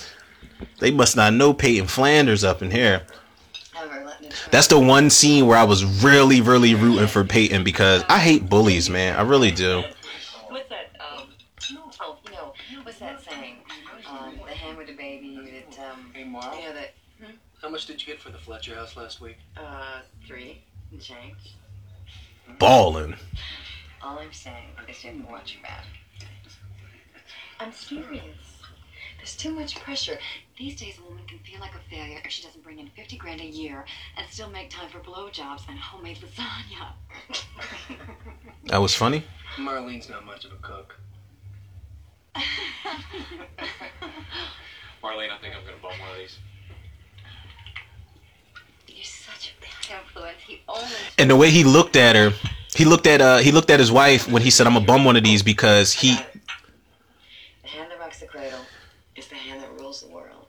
They must not know Peyton Flanders up in here. Ever letting it That's the one scene where I was really, really rooting for Peyton because I hate bullies, man. I really do. What's that? Um, oh, you know, what's that saying? Um, the hand with the baby that, um, Hey, Marl, you know, that, how much did you get for the Fletcher house last week? uh, three and change. Balling. All I'm saying is you have to watch your back. I'm serious. There's too much pressure. These days, a woman can feel like a failure if she doesn't bring in 50 grand a year and still make time for blowjobs and homemade lasagna. That was funny. Marlene's not much of a cook. Marlene, I think I'm gonna bum one of these. You're such a bad influence. He only. And the way he looked at her, he looked at uh he looked at his wife when he said, "I'm gonna bum one of these" because he The hand that rocks the cradle is the hand that rules the world.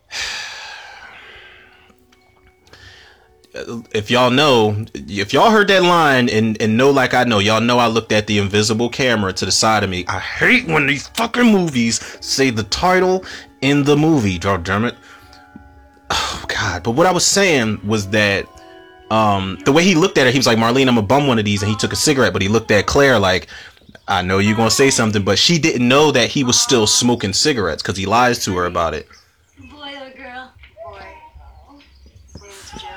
If y'all know, if y'all heard that line and, and know like I know, y'all know I looked at the invisible camera to the side of me. I hate when these fucking movies say the title in the movie, damn it. Oh God. But what I was saying was that um the way he looked at her, he was like, Marlene, I'm gonna bum one of these, and he took a cigarette, but he looked at Claire like I know you're gonna say something, but she didn't know that he was still smoking cigarettes because he lies to her about it. Boy or girl? Boy. Name's Joe.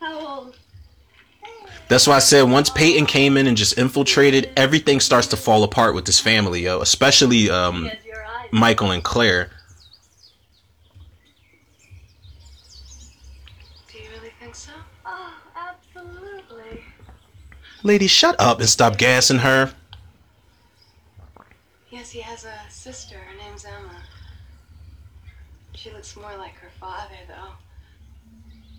How old? That's why I said once Peyton came in and just infiltrated, everything starts to fall apart with this family, yo. Especially um, Yes, your eyes. Michael and Claire. Do you really think so? Oh, absolutely. Lady, shut up and stop gassing her. Yes, he has a sister. Her name's Emma. She looks more like her father, though.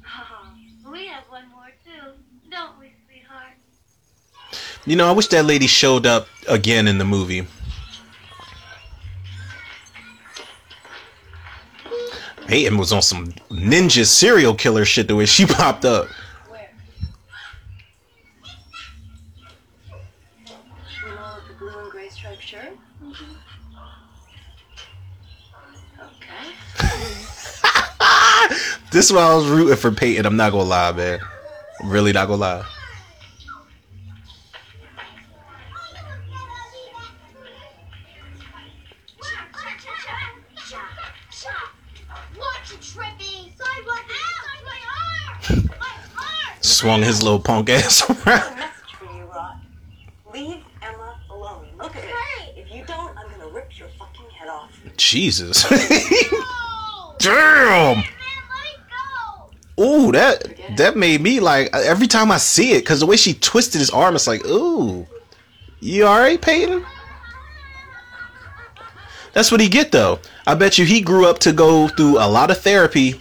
Oh, we have one more too, don't we, sweetheart? You know, I wish that lady showed up again in the movie. Peyton was on some ninja serial killer shit the way she popped up. You know, with the blue and gray striped shirt? Okay. This is why I was rooting for Peyton. I'm not gonna lie, man. Really not gonna lie. Swung his little punk ass around. message for you, Rod. Leave Emma alone. Look at it. If you don't, I'm gonna rip your fucking head off. Jesus. Damn. Man, let it go! Ooh, that that made me like every time I see it, because the way she twisted his arm, it's like, ooh, you all right, Peyton? That's what he get though. I bet you he grew up to go through a lot of therapy.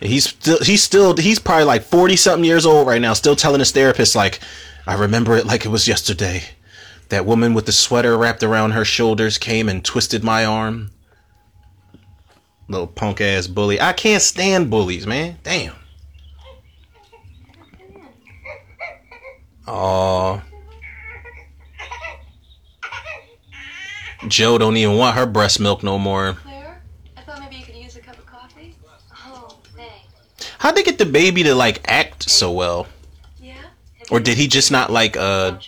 He's still he's still he's probably like forty something years old right now, still telling his therapist like, I remember it like it was yesterday. That woman with the sweater wrapped around her shoulders came and twisted my arm. Little punk ass bully. I can't stand bullies, man. Damn. Aw. Joe don't even want her breast milk no more. Claire, I thought maybe you could use a cup of coffee. Oh, thanks. How'd they get the baby to like act so well? Yeah? Or did he just not like uh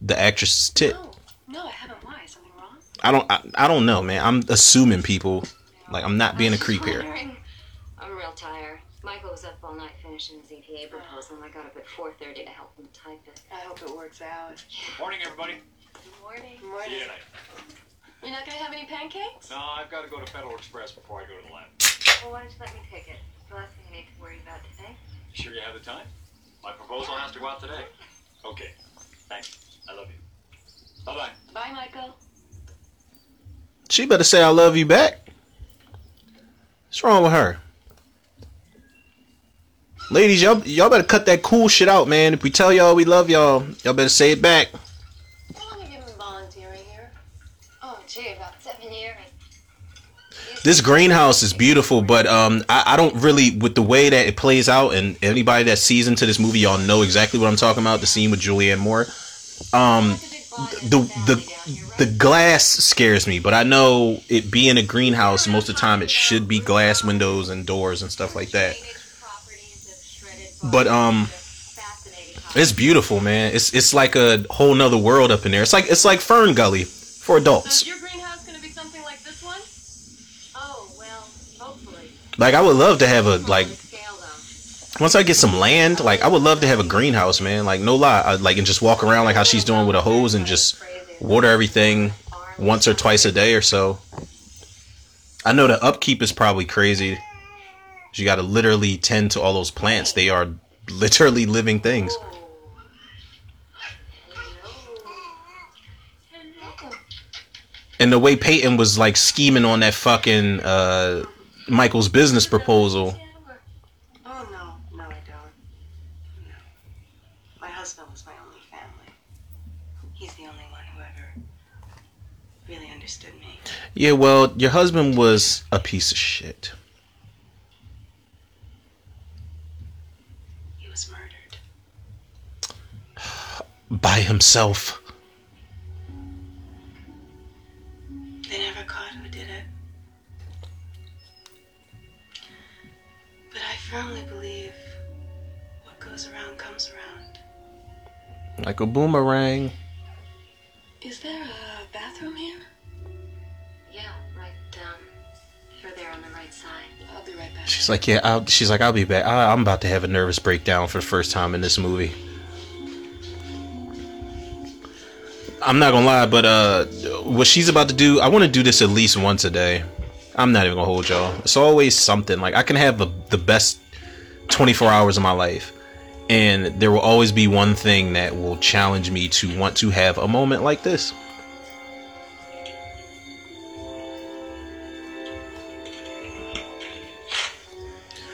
the actress's tit? No, no, I haven't. Why? Something wrong? I don't I, I don't know, man. I'm assuming people. Like I'm not being a creep here. I'm real tired. Michael was up all night finishing his EPA proposal, and I got up at 4:30 to help him type it. I hope it works out. Good Morning, everybody. Good morning. Good morning. See you tonight. You're not gonna have any pancakes? No, I've got to go to Federal Express before I go to the lab. Well, why don't you let me take it? The last thing I need to worry about today. Sure you have the time? My proposal has to go out today. Okay. Thanks. I love you. Bye bye. Bye, Michael. She better say I love you back. What's wrong with her? Ladies, y'all y'all better cut that cool shit out, man. If we tell y'all we love y'all, y'all better say it back. How long have you been volunteering here? Oh, gee, about seven years. This greenhouse is beautiful, but um, I, I don't really with the way that it plays out, and anybody that sees into this movie, y'all know exactly what I'm talking about. The scene with Julianne Moore. Um, the the the glass scares me, but I know it being a greenhouse, most of the time it should be glass windows and doors and stuff like that. But um, it's beautiful, man. It's it's like a whole nother world up in there. It's like it's like Fern Gully for adults. Is your greenhouse gonna be something like this one? Oh, well, hopefully. Like I would love to have a like once I get some land, like I would love to have a greenhouse, man. Like no lie, I, like and just walk around like how she's doing with a hose and just water everything once or twice a day or so. I know the upkeep is probably crazy. You got to literally tend to all those plants. They are literally living things. And the way Peyton was like scheming on that fucking uh, Michael's business proposal. Oh no, no, I don't. No. My husband was my only family. He's the only one who ever really understood me. Yeah, well, your husband was a piece of shit. He was murdered. By himself. But I firmly believe what goes around comes around. Like a boomerang. Is there a bathroom here? Yeah, right, um, over there on the right side. I'll be right back. She's like, yeah. I'll, she's like, I'll be back. I, I'm about to have a nervous breakdown for the first time in this movie. I'm not gonna lie, but uh, what she's about to do, I want to do this at least once a day. I'm not even gonna hold y'all. It's always something. Like I can have the, the best 24 hours of my life, and there will always be one thing that will challenge me to want to have a moment like this.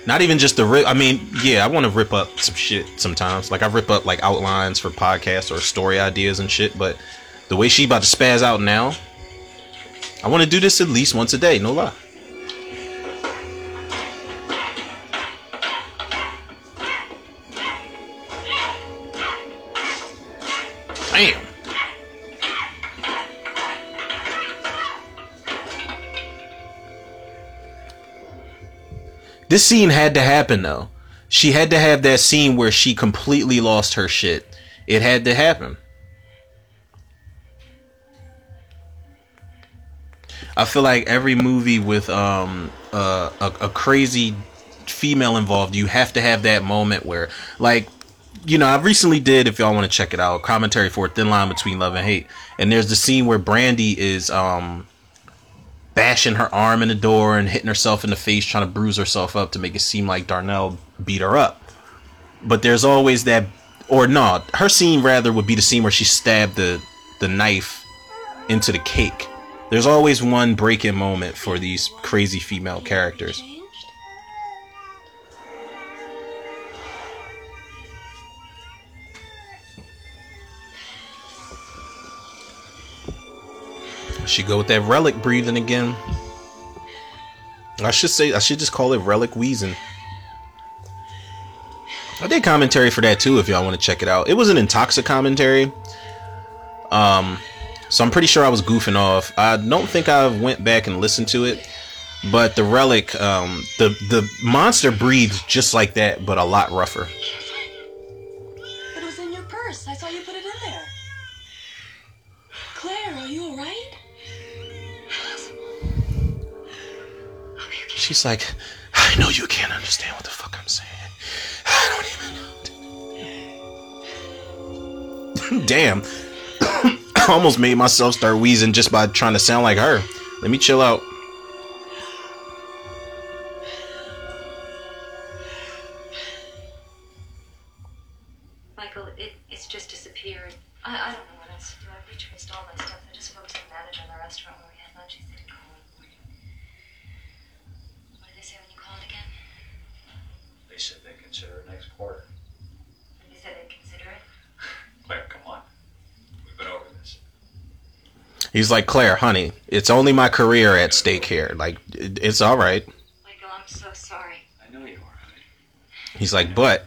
Not even just the rip. I mean, yeah, I want to rip up some shit sometimes. Like I rip up like outlines for podcasts or story ideas and shit. But the way she about to spaz out now, I want to do this at least once a day. No lie. This scene had to happen though. She had to have that scene where she completely lost her shit. It had to happen. I feel like every movie with um uh, a, a crazy female involved, you have to have that moment where, like, you know, I recently did, if y'all want to check it out, commentary for thin line between love and hate, and there's the scene where Brandi is um bashing her arm in the door and hitting herself in the face, trying to bruise herself up to make it seem like Darnell beat her up. But there's always that, or no, her scene rather would be the scene where she stabbed the the knife into the cake. There's always one break-in moment for these crazy female characters. She go with that relic breathing again. I should say I should just call it relic wheezing. I did commentary for that too if y'all want to check it out. It was an intoxic commentary. Um so I'm pretty sure I was goofing off. I don't think I went back and listened to it. But the relic, um, the the monster breathes just like that, but a lot rougher. It was in your purse. I saw you put it in there. Claire, are you alright? She's like, I know you can't understand what the fuck I'm saying. I don't even know. Damn. I almost made myself start wheezing just by trying to sound like her. Let me chill out. He's like, Claire, honey, it's only my career at stake here. Like, it's all right. Michael, I'm so sorry. I know you are, honey. He's like, but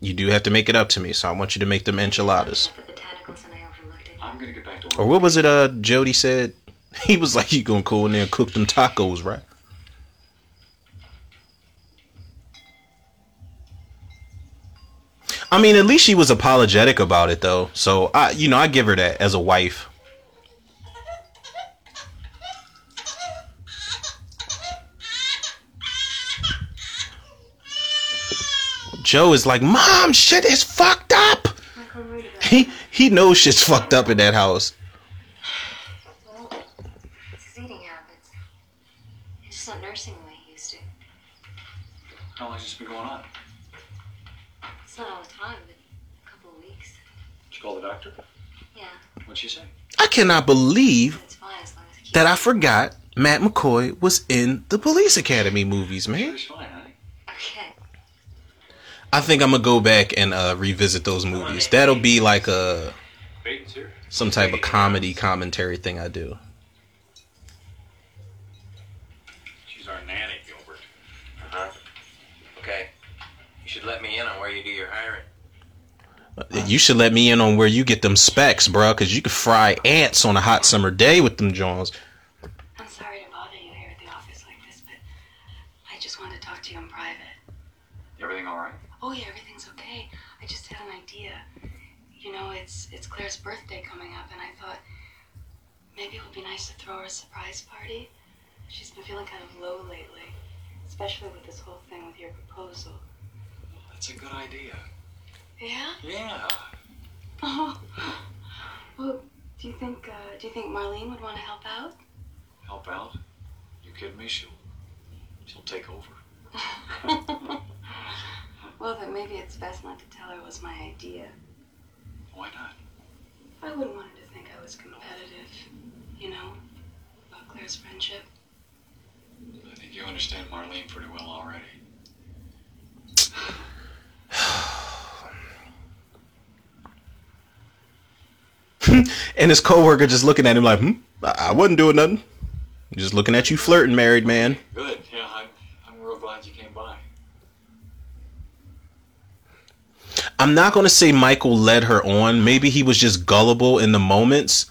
you do have to make it up to me, so I want you to make them enchiladas. The botanicals and I overlooked it. I'm gonna get back to work. Or what was it? Uh, Jody said he was like, "You gonna go in there and cook them tacos, right?" I mean, at least she was apologetic about it, though. So I, you know, I give her that as a wife. Joe is like, "Mom, shit is fucked up." Michael, I'm worried about He he knows shit's fucked up in that house. Well, it's his eating habits. He's just not nursing the way he used to. How long's this been going on? It's not all the time, but a couple of weeks. Did you call the doctor? Yeah, What'd she say? I cannot believe it's fine as long as he keeps that I forgot Matt McCoy was in the Police Academy movies, man. She's fine, honey. Okay. I think I'm gonna go back and uh, revisit those movies. That'll be like a some type of comedy commentary thing I do. She's our nanny, Gilbert. Uh-huh. Okay. You should let me in on where you do your hiring. You should let me in on where you get them specs, bro, because you could fry ants on a hot summer day with them Jones. I'm sorry to bother you here at the office like this, but I just wanted to talk to you in private. Everything all right? Oh yeah, everything's okay. I just had an idea. You know, it's it's Claire's birthday coming up, and I thought maybe it would be nice to throw her a surprise party. She's been feeling kind of low lately, especially with this whole thing with your proposal. That's a good idea. Yeah. Yeah. Oh. Well, do you think uh, do you think Marlene would want to help out? Help out? You kidding me? She'll she'll take over. well, then maybe it's best not to tell her it was my idea. Why not? I wouldn't want her to think I was competitive, you know, about Claire's friendship. I think you understand Marlene pretty well already. And his coworker just looking at him like, hmm, I I wasn't doing nothing. Just looking at you flirting, married man. Good. Yeah, I'm I'm real glad you came by. I'm not going to say Michael led her on. Maybe he was just gullible in the moments.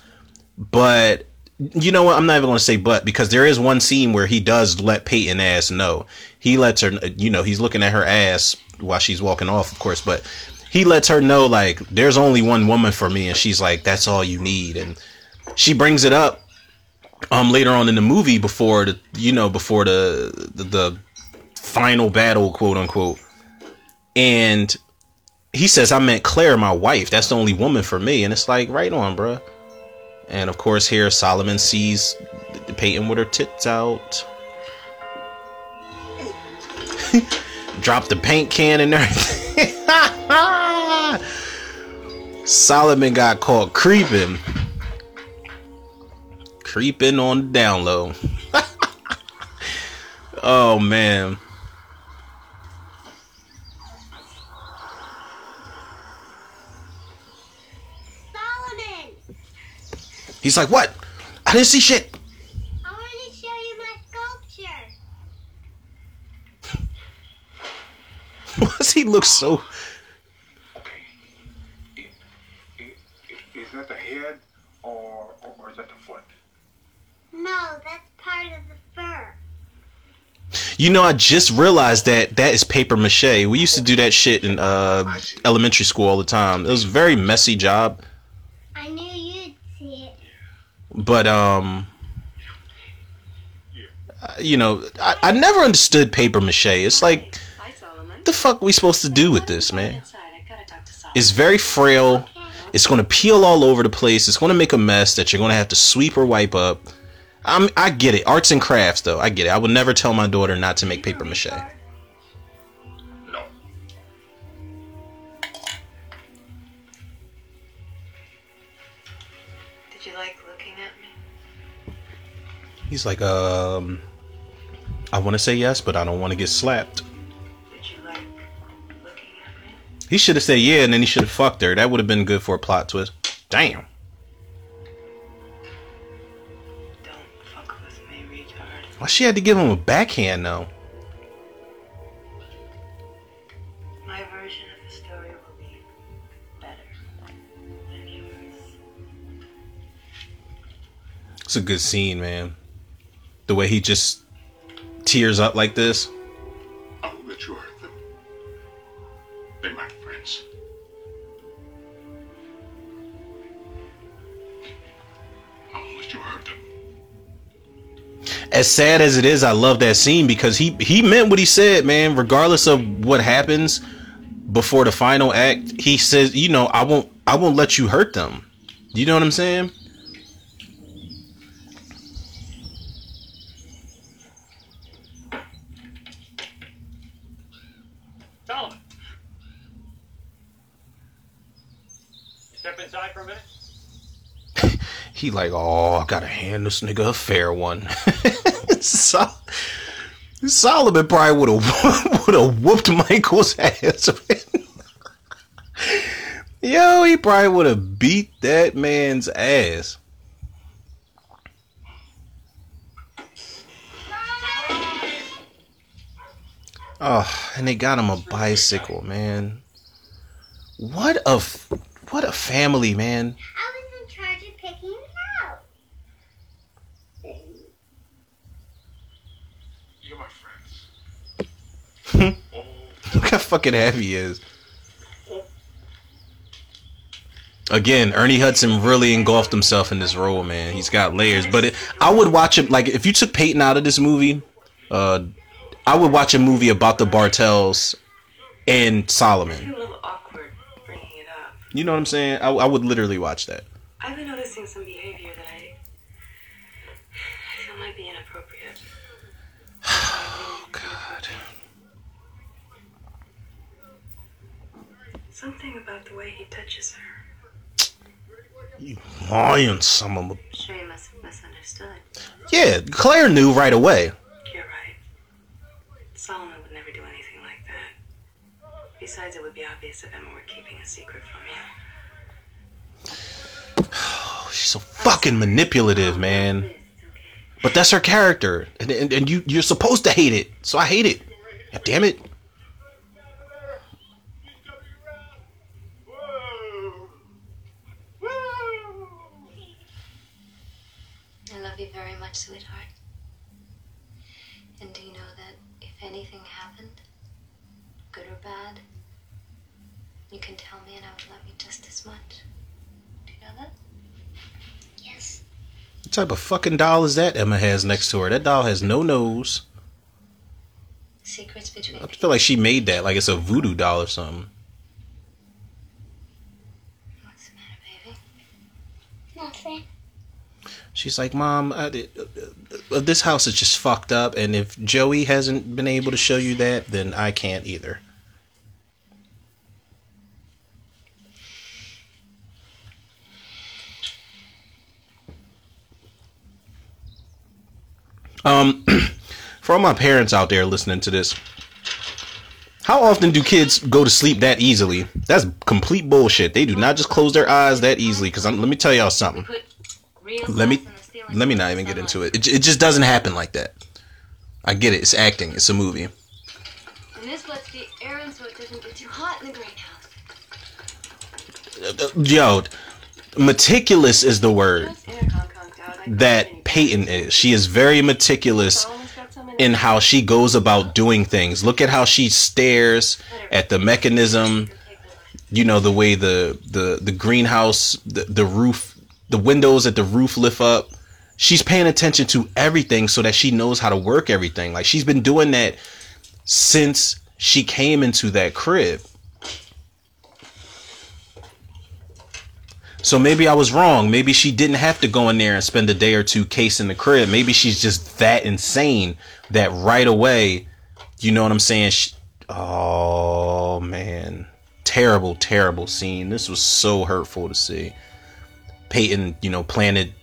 But you know what? I'm not even going to say but because there is one scene where he does let Peyton ass know. He lets her, you know, he's looking at her ass while she's walking off, of course, but he lets her know, like, there's only one woman for me. And she's like, that's all you need. And she brings it up um later on in the movie before the you know before the the, the final battle quote unquote and he says i meant claire my wife that's the only woman for me and it's like right on bruh and of course here solomon sees peyton with her tits out drop the paint can and everything solomon got caught creeping creeping on the down low. oh man. Solomon, He's like, what? I didn't see shit. I want to show you my sculpture. Why does he look so? Okay. Is that the head or, or, or is that the foot? No, that's part of the fur. You know, I just realized that that is paper mache. We used to do that shit in uh, elementary school all the time. It was a very messy job, I knew you'd see it. But um, you know, I, I never understood paper mache. It's like, the fuck we supposed to do with this, man? It's very frail. It's going to peel all over the place. It's going to make a mess that you're going to have to sweep or wipe up. I'm, I get it. Arts and crafts, though. I get it. I would never tell my daughter not to make paper mache. He's like, um, I want to say yes, but I don't want to get slapped. Did you like looking at me? He should have said yeah, and then he should have fucked her. That would have been good for a plot twist. Damn. Don't fuck with me. Why she had to give him a backhand though? My version of the story will be better. It's a good scene, man. The way he just tears up like this. I won't you hurt them. They're my friends. I won't you hurt them. As sad as it is, I love that scene because he he meant what he said, man. Regardless of what happens before the final act, he says, you know, I won't I won't let you hurt them. You know what I'm saying? Solomon. Step inside for a minute. He like, oh, I gotta hand this nigga a fair one. Sol- Solomon probably would have would have whooped Michael's ass. Yo, he probably would have beat that man's ass. Oh, and they got him a bicycle, man. What a what a family, man. I was in charge of picking it out. You're my friends. Look how fucking heavy he is. Again, Ernie Hudson really engulfed himself in this role, man. He's got layers, but it, I would watch him like if you took Peyton out of this movie, uh, I would watch a movie about the Bartels and Solomon. a little awkward bringing it up. You know what I'm saying? I, I would literally watch that. I've been noticing some behavior that I, I feel might be inappropriate. Oh God. Something about the way he touches her. You lying some of them. Sure, you must have misunderstood. Yeah, Claire knew right away. You're right. Solomon would never do anything like that. Besides, it would be obvious if Emma were keeping a secret from you. Oh, she's so fucking manipulative, man. But that's her character, and, and, and you you're supposed to hate it. So I hate it. God damn it. Much, sweetheart. And do you know that if anything happened, good or bad, you can tell me and I would love you just as much. Do you know that? Yes. What type of fucking doll is that Emma has next to her? That doll has no nose. Secrets between I feel like she made that like it's a voodoo doll or something. She's like, Mom, uh, uh, uh, this house is just fucked up, and if Joey hasn't been able to show you that, then I can't either. Um, for all my parents out there listening to this, how often do kids go to sleep that easily? That's complete bullshit. They do not just close their eyes that easily. Because let me tell y'all something. Let me let me not even get into it. it. It just doesn't happen like that. I get it. It's acting. It's a movie. And this lets the air in so it doesn't get too hot in the greenhouse. Uh, Yo, meticulous is the word that Peyton is. She is very meticulous in how she goes about doing things. Look at how she stares at the mechanism. You know the way the the the greenhouse, the, the roof, the windows at the roof lift up. she's paying attention to everything so that she knows how to work everything. Like she's been doing that since she came into that crib. So maybe I was wrong. Maybe she didn't have to go in there and spend a day or two casing the crib. Maybe she's just that insane that right away, you know what I'm saying? She, oh man, terrible, terrible scene. This was so hurtful to see. Peyton, you know, planted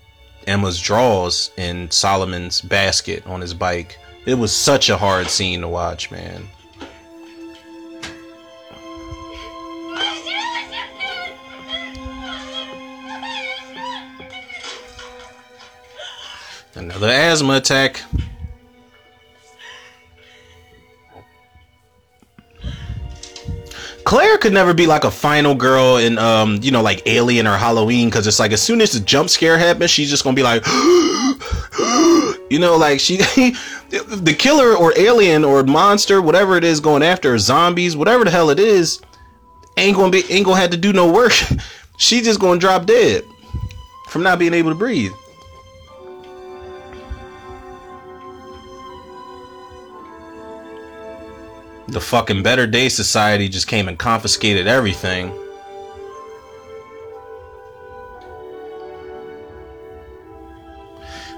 Emma's drawers in Solomon's basket on his bike. It was such a hard scene to watch, man. Another asthma attack. Claire could never be like a final girl in um, you know, like Alien or Halloween, because it's like as soon as the jump scare happens, she's just gonna be like you know, like she the killer or alien or monster, whatever it is going after, zombies, whatever the hell it is, ain't gonna be ain't gonna have to do no work. she just gonna drop dead from not being able to breathe. The fucking Better Day Society just came and confiscated everything.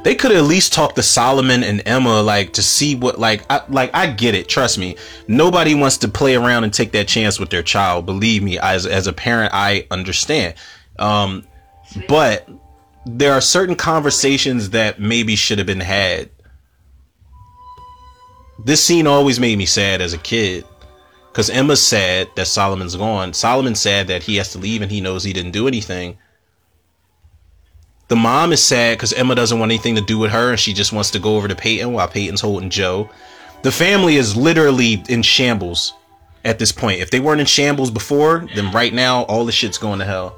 They could at least talk to Solomon and Emma, like to see what, like, I, like I get it. Trust me, nobody wants to play around and take that chance with their child. Believe me, as as a parent, I understand. Um, but there are certain conversations that maybe should have been had this scene always made me sad as a kid because Emma's sad that Solomon's gone. Solomon's sad that he has to leave and he knows he didn't do anything. The mom is sad because Emma doesn't want anything to do with her and she just wants to go over to Peyton while Peyton's holding Joe. The family is literally in shambles at this point. If they weren't in shambles before, then right now all the shit's going to hell.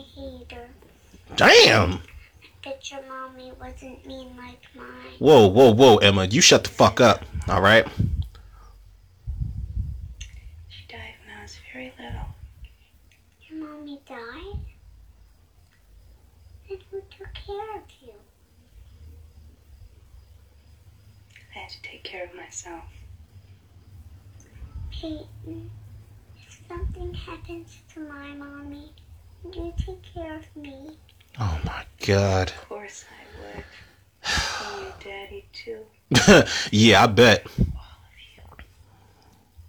I hate her. Damn. But your mommy wasn't mean like mine. Whoa, whoa, whoa, Emma, you shut the fuck up. All right. She died when I was very little. Your mommy died? Then who took care of you? I had to take care of myself. Peyton, if something happens to my mommy, would you take care of me? Oh my god. Of course I would. And your daddy too. yeah, I bet.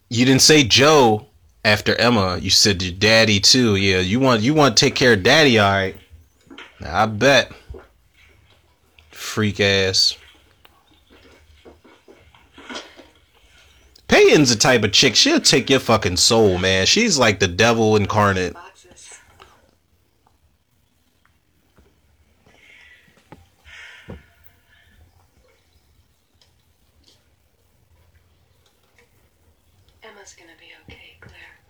You didn't say Joe after Emma. You said your daddy too. Yeah, you want you want to take care of daddy, all right? I bet. Freak ass. Peyton's the type of chick she'll take your fucking soul, man. She's like the devil incarnate. Emma's gonna be okay, Claire.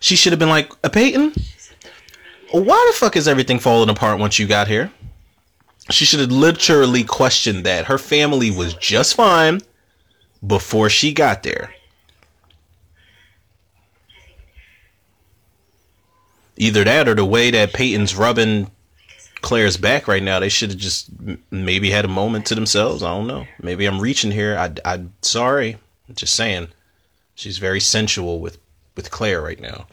She should have been like, a Peyton? Why the fuck is everything falling apart once you got here? She should have literally questioned that. Her family was just fine before she got there. Either that or the way that Peyton's rubbing Claire's back right now, they should have just maybe had a moment to themselves. I don't know. Maybe I'm reaching here. I, I'm sorry. just saying. She's very sensual with, with Claire right now.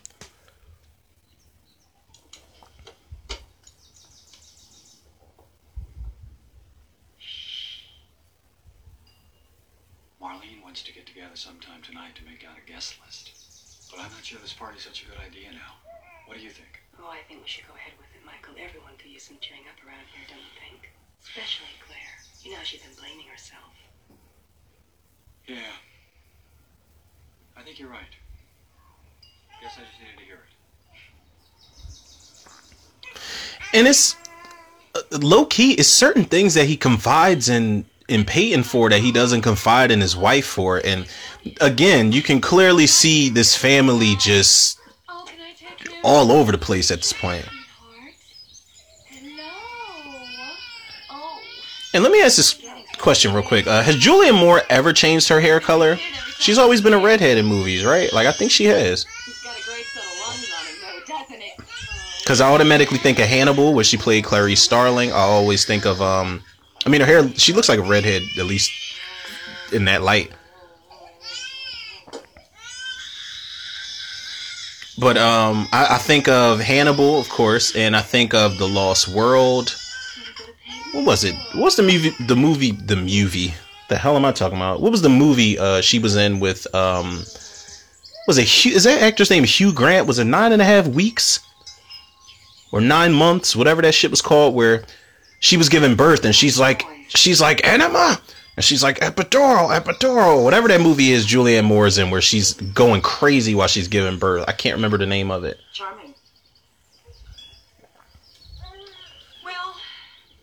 Marlene wants to get together sometime tonight to make out a guest list. But I'm not sure this party's such a good idea now. What do you think? Oh, I think we should go ahead with it, Michael. Everyone could use some cheering up around here, don't you think? Especially Claire. You know she's been blaming herself. Yeah. I think you're right. Guess I just needed to hear it. And it's uh, low key It's certain things that he confides in in Peyton for that he doesn't confide in his wife for. And again, you can clearly see this family just all over the place at this point. And let me ask this question real quick. Uh, has Julianne Moore ever changed her hair color? She's always been a redhead in movies, right? Like I think she has. Because I automatically think of Hannibal, where she played Clarice Starling. I always think of, um, I mean, her hair, she looks like a redhead, at least in that light. But um, I, I think of Hannibal, of course, and I think of The Lost World. What was it? What's the movie? The movie? The movie? The hell am I talking about? What was the movie uh, she was in with? Um, was it? Is that actor's name Hugh Grant? Was it nine and a half weeks? Or nine months, whatever that shit was called, where she was giving birth and she's like, she's like enema, and she's like epidural, epidural, whatever that movie is. Julianne Moore's in where she's going crazy while she's giving birth. I can't remember the name of it. Charming. Um, well,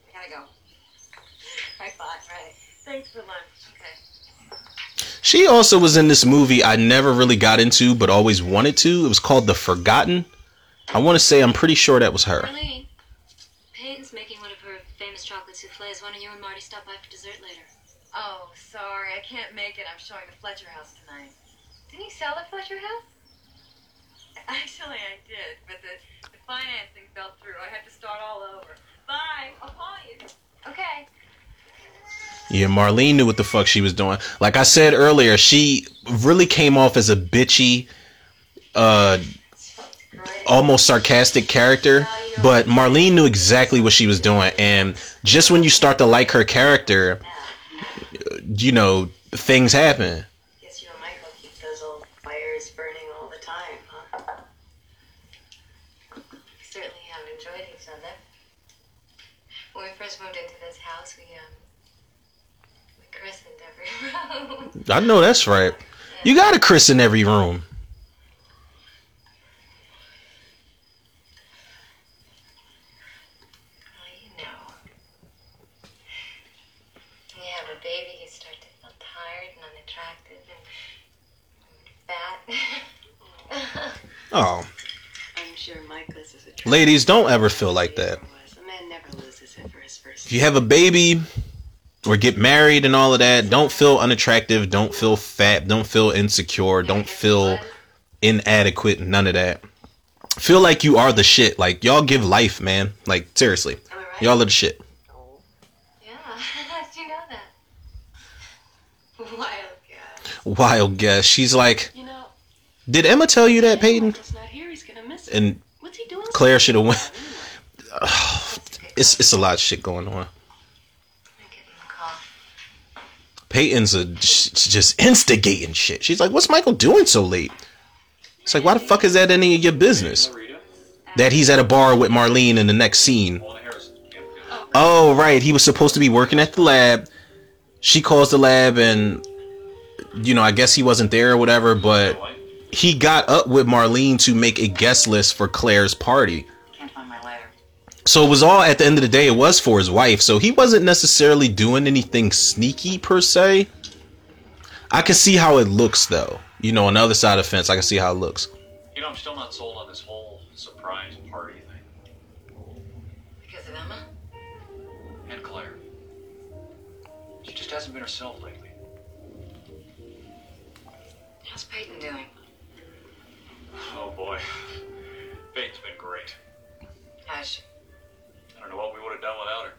I gotta go. I thought, right. Thanks for lunch. Okay. She also was in this movie I never really got into, but always wanted to. It was called The Forgotten. I want to say I'm pretty sure that was her. Marlene, Peyton's making one of her famous chocolate souffles. Why don't you and Marty stop by for dessert later? Oh, sorry, I can't make it. I'm showing the Fletcher house tonight. Didn't you sell the Fletcher house? Actually, I did, but the, the financing fell through. I had to start all over. Bye. I'll call you. Okay. Yeah, Marlene knew what the fuck she was doing. Like I said earlier, she really came off as a bitchy, uh, almost sarcastic character, but Marlene knew exactly what she was doing. And just when you start to like her character, you know, things happen. Guess you and Michael keep those old fires burning all the time, huh? We certainly have enjoyed each other. When we first moved into this house, we um we christened every room. I know that's right. You got to christen every room. Well, you know. When you have a baby, you start to feel tired and unattractive and fat. Oh, I'm sure Michael's is a ladies, don't ever feel like that. A man never loses it for his first. If you have a baby or get married and all of that, don't feel unattractive, don't feel fat, don't feel insecure, don't feel inadequate, none of that. Feel like you are the shit. Like y'all give life, man. Like seriously. Y'all are the shit. Oh. yeah, how did you know that? Wild guess. Wild guess. She's like, You know, did Emma tell you that, Peyton? Michael's not here. He's gonna miss it. And What's he doing? Claire should have went. it's it's a lot of shit going on. Peyton's a, just instigating shit. She's like, "What's Michael doing so late?" It's like, why the fuck is that any of your business? That he's at a bar with Marlene in the next scene. Oh, right. He was supposed to be working at the lab. She calls the lab and, you know, I guess he wasn't there or whatever, but he got up with Marlene to make a guest list for Claire's party. Can't find my letter. So it was all at the end of the day, it was for his wife. So he wasn't necessarily doing anything sneaky per se. I can see how it looks though. You know, on the other side of the fence, I can see how it looks. You know, I'm still not sold on this whole surprise party thing. Because of Emma? And Claire. She just hasn't been herself lately. How's Peyton doing? Oh boy. Fate's been great. How's she? I don't know what we would have done without her.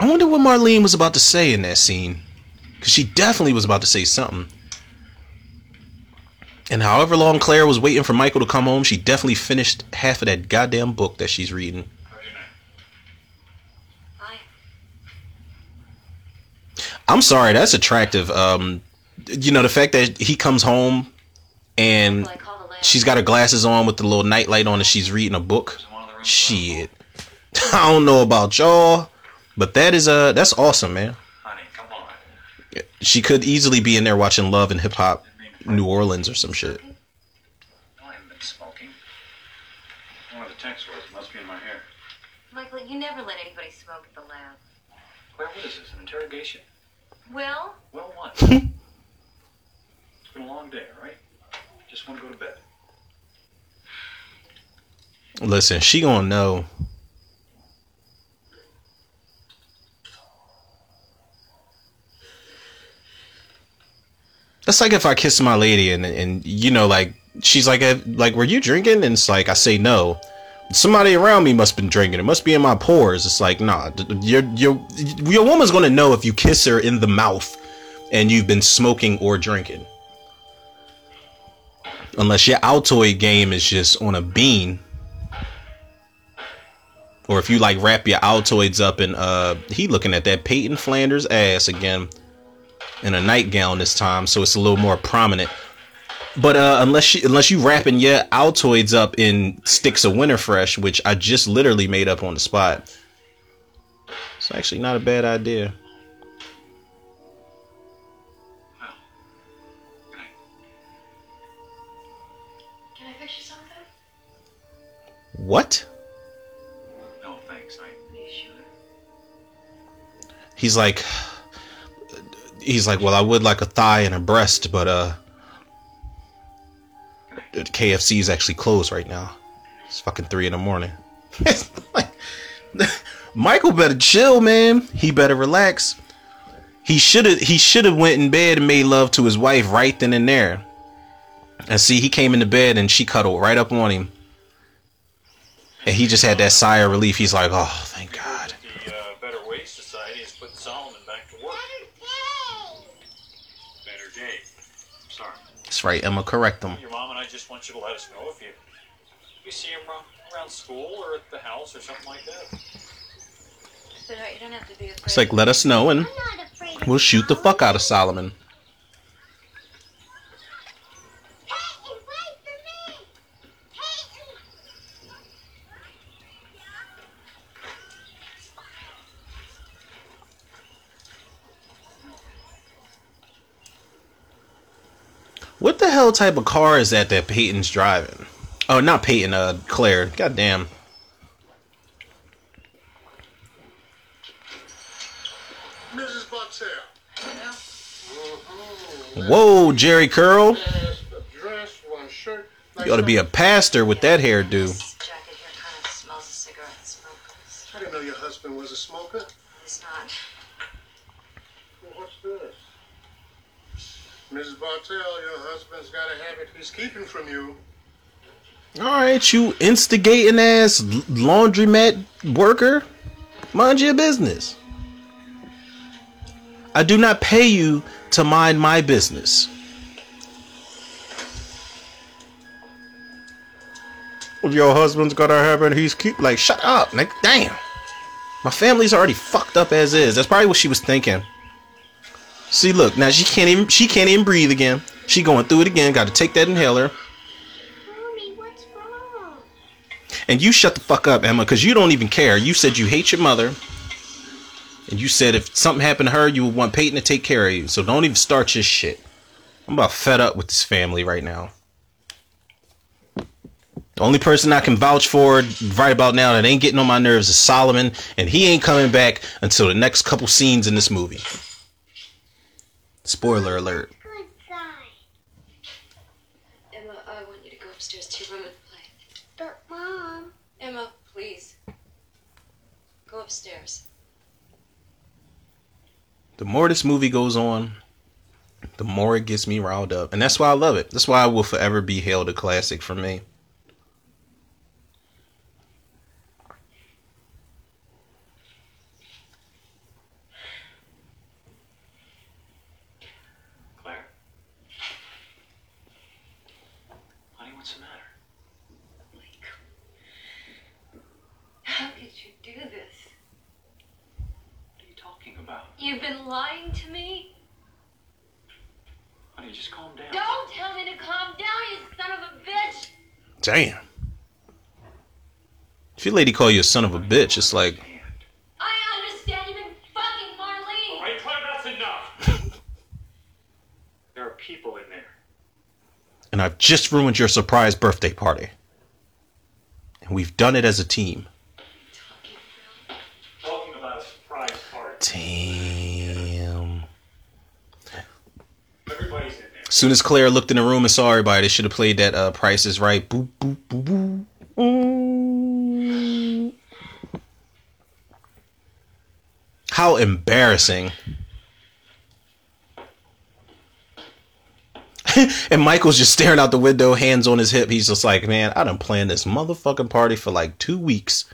I wonder what Marlene was about to say in that scene. Because she definitely was about to say something. And however long Claire was waiting for Michael to come home, she definitely finished half of that goddamn book that she's reading. Bye. I'm sorry, that's attractive. Um, you know, the fact that he comes home and she's got her glasses on with the little nightlight on and she's reading a book. Shit. I don't know about y'all, but that is uh that's awesome, man. Honey, come on. She could easily be in there watching Love and Hip Hop New Orleans or some shit. No, I haven't been smoking. One of the texts was you never let anybody smoke at the lab. Claire, what is this? An interrogation? Well, Well, what? been a long day, all right? Just want to go to bed. Listen, she gonna know. That's like if I kiss my lady and and you know like she's like "Eh, like were you drinking and it's like I say no. Somebody around me must been drinking. It must be in my pores. It's like nah, your your your woman's gonna know if you kiss her in the mouth and you've been smoking or drinking. Unless your Altoid game is just on a bean or if you like wrap your Altoids up in uh he looking at that Peyton Flanders ass again in a nightgown this time, so it's a little more prominent. But uh unless you unless you wrapping your Altoids up in sticks of Winterfresh, which I just literally made up on the spot. It's actually not a bad idea. What? No, thanks. I. He's like he's like, well, I would like a thigh and a breast, but uh KFC is actually closed right now. It's fucking three in the morning. Like, Michael better chill, man. He better relax. He should have he should have went in bed and made love to his wife right then and there. And see, he came into bed and she cuddled right up on him. And he just had that sigh of relief. He's like, oh, thank God. The uh, Better Way Society has put Solomon back to work. Better day. Sorry. That's right, Emma. Correct him. Your mom and I just want you to let us know if you you see him around, around school or at the house or something like that. sweetheart, you don't have to be afraid. It's like, let us know and we'll shoot the fuck out of Solomon. What the hell type of car is that that Peyton's driving? Oh, not Peyton, uh, Claire. Goddamn. Mrs. Boxell. Whoa, Jheri curl. A dress, one shirt. You ought to be a pastor with that hairdo. This jacket here kind of smells of cigarette smoke. I didn't know your husband was a smoker. It's not. Well, what's this? Mrs. Bartel, your husband's got a habit he's keeping from you. All right, you instigating ass laundromat worker. Mind your business. I do not pay you to mind my business. Your husband's got a habit he's keep like shut up, like damn. My family's already fucked up as is. That's probably what she was thinking. See, look, now she can't even she can't even breathe again. She going through it again. Got to take that inhaler. Mommy, what's wrong? And you shut the fuck up, Emma, because you don't even care. You said you hate your mother. And you said if something happened to her, you would want Peyton to take care of you. So don't even start your shit. I'm about fed up with this family right now. The only person I can vouch for right about now that ain't getting on my nerves is Solomon, and he ain't coming back until the next couple scenes in this movie. Spoiler alert. Emma, I want you to go upstairs to your room and play. But mom, Emma, please. Go upstairs. The more this movie goes on, the more it gets me riled up. And that's why I love it. That's why it will forever be hailed a classic for me. Claire? Honey, what's the matter? How could you do this? What are you talking about? You've been lying to me? Honey, just calm down. Don't tell me to calm down, you son of a bitch! Damn. If your lady call you a son of a bitch, it's like, I understand you've been fucking Marlene! All right, Claire, that's enough. there are people in there. and I've just ruined your surprise birthday party. And we've done it as a team. Damn. As soon as Claire looked in the room and saw everybody, they should have played that uh, Price is Right. Boop, boop, boop, boop. Mm. How embarrassing. and Michael's just staring out the window, hands on his hip. He's just like, man, I done planned this motherfucking party for like two weeks.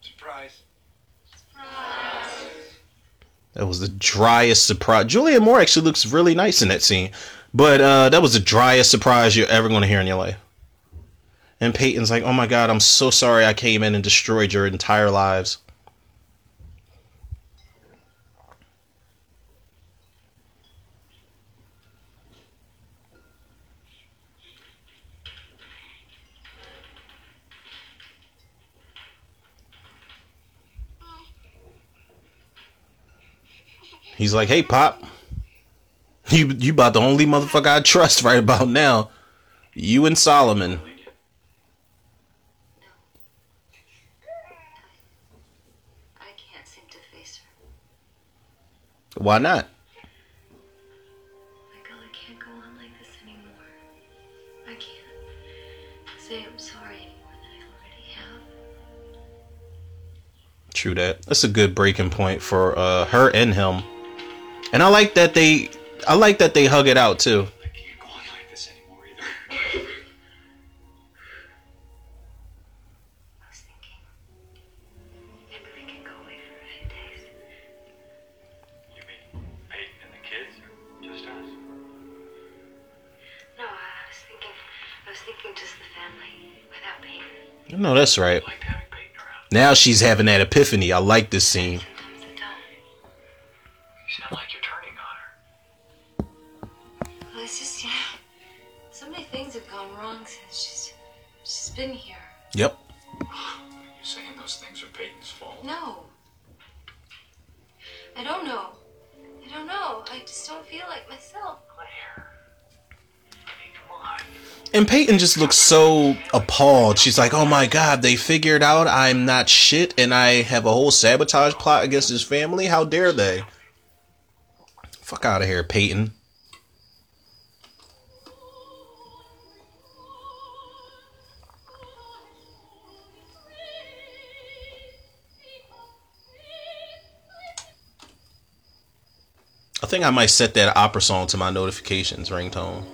Surprise. That was the driest surprise. Julia Moore actually looks really nice in that scene. But uh, that was the driest surprise you're ever going to hear in your life. And Peyton's like, oh my God, I'm so sorry I came in and destroyed your entire lives. He's like, "Hey, Pop, you you about the only motherfucker I trust right about now. You and Solomon." I can't seem to face her. Why not? Michael, I can't go on like this anymore. I can't say I'm sorry more than I already have. True that. That's a good breaking point for uh, her and him. And I like that they I like that they hug it out too. Peyton and the kids, or just us? No, I was thinking, I was thinking just the family without Peyton. No, that's right. Now she's having that epiphany. I like this scene. Just looks so appalled. She's like, "Oh my god, they figured out I'm not shit and I have a whole sabotage plot against his family. How dare they?" Fuck out of here, Peyton. I think I might set that opera song to my notifications ringtone.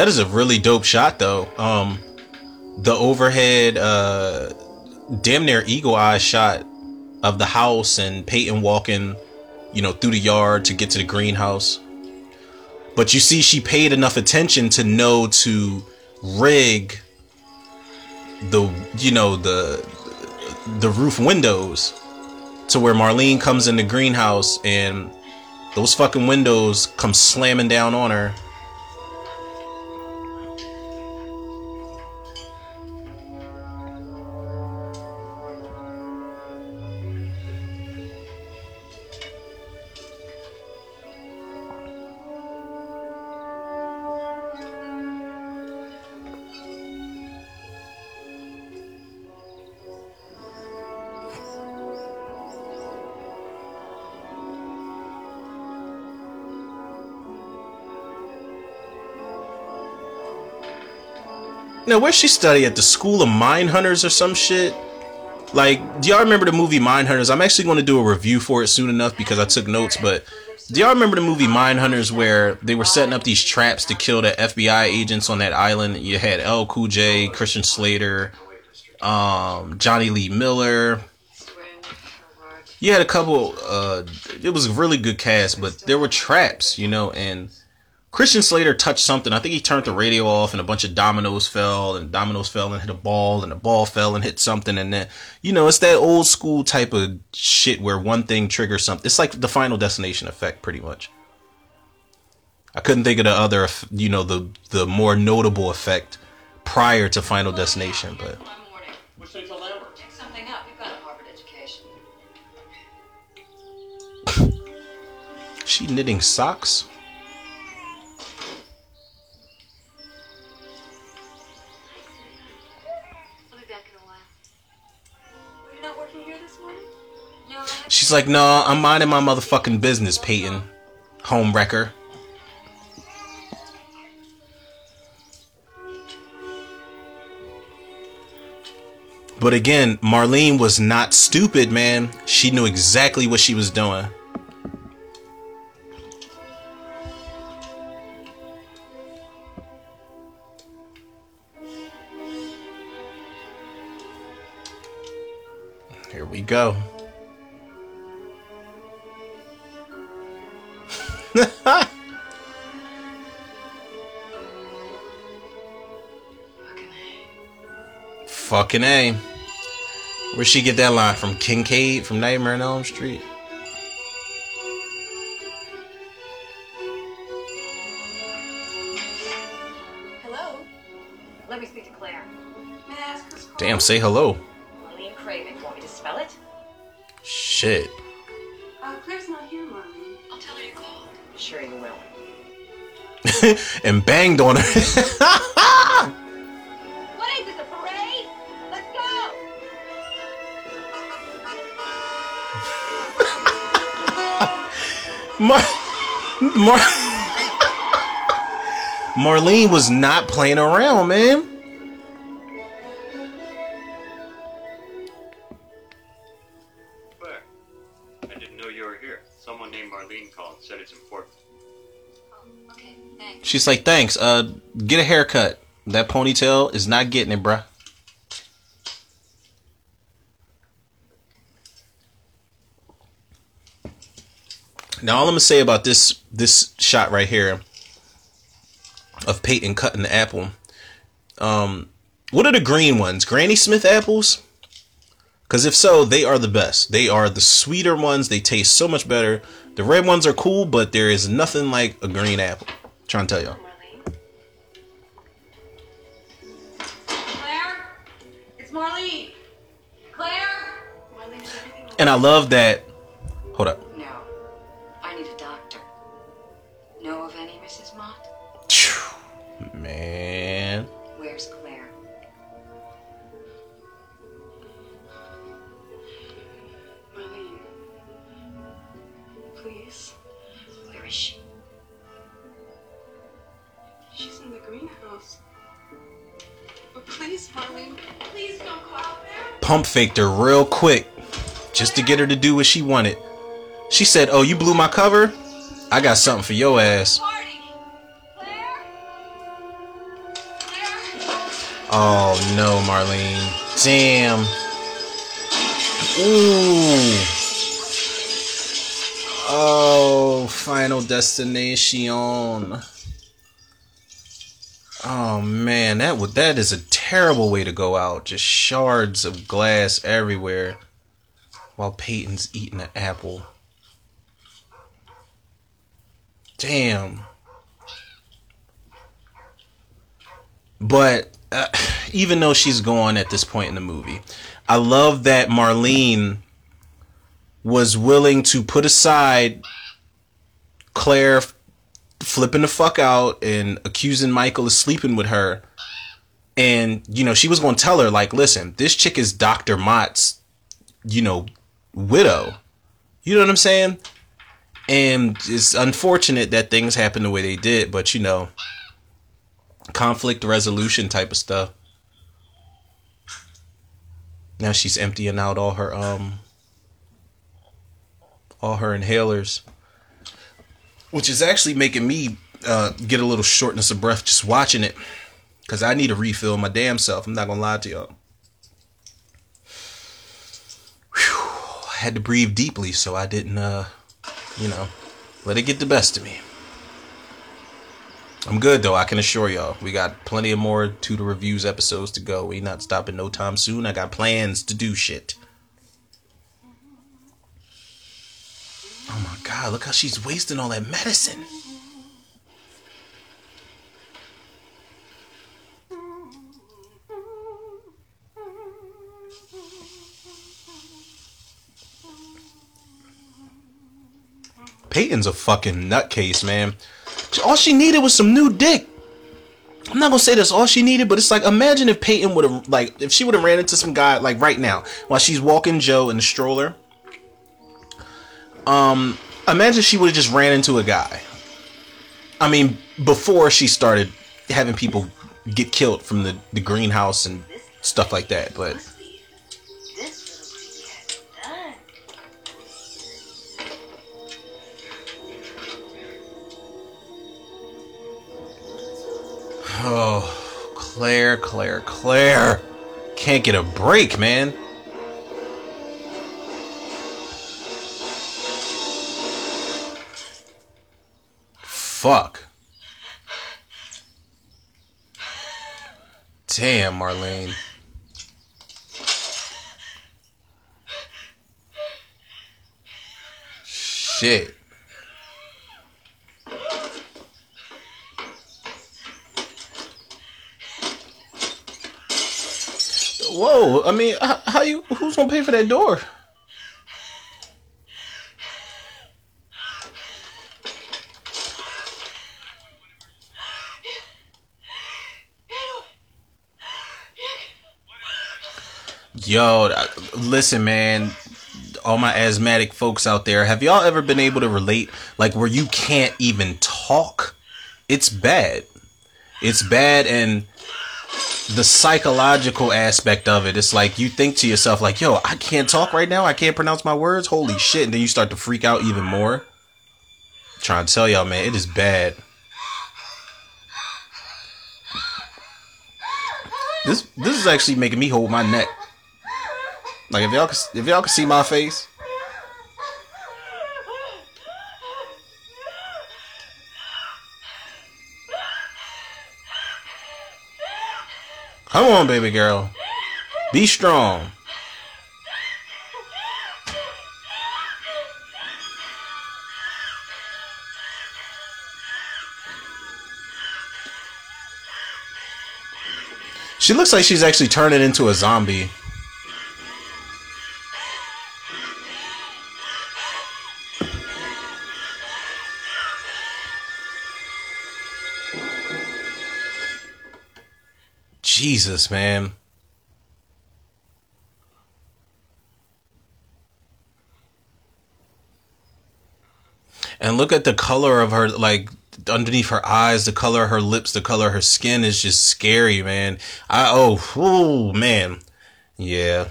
That is a really dope shot though. Um the overhead uh damn near eagle eye shot of the house and Peyton walking, you know, through the yard to get to the greenhouse. But you see she paid enough attention to know to rig the you know the the roof windows to where Marlene comes in the greenhouse and those fucking windows come slamming down on her. Now, where's she study at the School of Mindhunters or some shit? Like, do y'all remember the movie Mindhunters? I'm actually going to do a review for it soon enough because I took notes. But do y'all remember the movie Mindhunters where they were setting up these traps to kill the FBI agents on that island? You had LL Cool J, Christian Slater, um, Jonny Lee Miller. You had a couple. Uh, it was a really good cast, but there were traps, you know, and Christian Slater touched something. I think he turned the radio off and a bunch of dominoes fell and dominoes fell and hit a ball and the ball fell and hit something. And then, you know, it's that old school type of shit where one thing triggers something. It's like the final destination effect pretty much. I couldn't think of the other, you know, the the more notable effect prior to Final Destination, but she knitting a Like, "No, I'm minding my motherfucking business, Peyton, home wrecker." But again, Marlene was not stupid, man. She knew exactly what she was doing. Here we go. Fucking A. Where'd she get that line from? Kincaid from Nightmare on Elm Street? Hello? Let me speak to Claire. May I ask who's calling? Damn, say hello. Marlene Craven. Want me to spell it? Shit. and banged on her. What is this, a parade? Let's go! Mar- Mar- Marlene was not playing around, man. She's like, thanks. Uh, get a haircut. That ponytail is not getting it, bruh. Now, all I'm gonna say about this this shot right here of Peyton cutting the apple. Um, what are the green ones? Granny Smith apples? Because if so, they are the best. They are the sweeter ones. They taste so much better. The red ones are cool, but there is nothing like a green apple. Trying to tell y'all. Claire? It's Marlene. Claire? Marlene, is everything And I love that. Hold up. Pump faked her real quick just to get her to do what she wanted. She said, Oh, you blew my cover? I got something for your ass. Oh no, Marlene. Damn. Ooh. Oh, final destination. Oh man, that would that is a terrible way to go out. Just shards of glass everywhere while Peyton's eating an apple. Damn. But uh, even though she's gone at this point in the movie, I love that Marlene was willing to put aside Claire flipping the fuck out and accusing Michael of sleeping with her. And, you know, she was going to tell her, like, listen, this chick is Dr. Mott's, you know, widow. You know what I'm saying? And it's unfortunate that things happened the way they did, but, you know, conflict resolution type of stuff. Now she's emptying out all her um all her inhalers, which is actually making me uh, get a little shortness of breath just watching it, because I need to refill my damn self. I'm not gonna lie to y'all. I had to breathe deeply so I didn't, uh, you know, let it get the best of me. I'm good though. I can assure y'all. We got plenty of more to the reviews episodes to go. We not stopping no time soon. I got plans to do shit. Oh my God, look how she's wasting all that medicine. Peyton's a fucking nutcase, man. All she needed was some new dick. I'm not gonna say that's all she needed, but it's like imagine if Peyton would have like if she would have ran into some guy like right now while she's walking Joe in the stroller, um, imagine she would have just ran into a guy. I mean, before she started having people get killed from the the greenhouse and stuff like that, but. Oh, Claire, Claire, Claire. Can't get a break, man. Fuck. Damn, Marlene. Shit. Whoa! I mean, how, how you? Who's gonna pay for that door? Yo, listen, man. All my asthmatic folks out there, have y'all ever been able to relate? Like, where you can't even talk? It's bad. It's bad, and the psychological aspect of it. It's like you think to yourself, like, yo, I can't talk right now. I can't pronounce my words. Holy shit. And then you start to freak out even more. I'm trying to tell y'all, man, it is bad. This this is actually making me hold my neck. Like if y'all if y'all can see my face. Come on, baby girl. Be strong. She looks like she's actually turning into a zombie. Jesus, man. And look at the color of her, like underneath her eyes, the color of her lips, the color of her skin is just scary, man. I oh, man, yeah.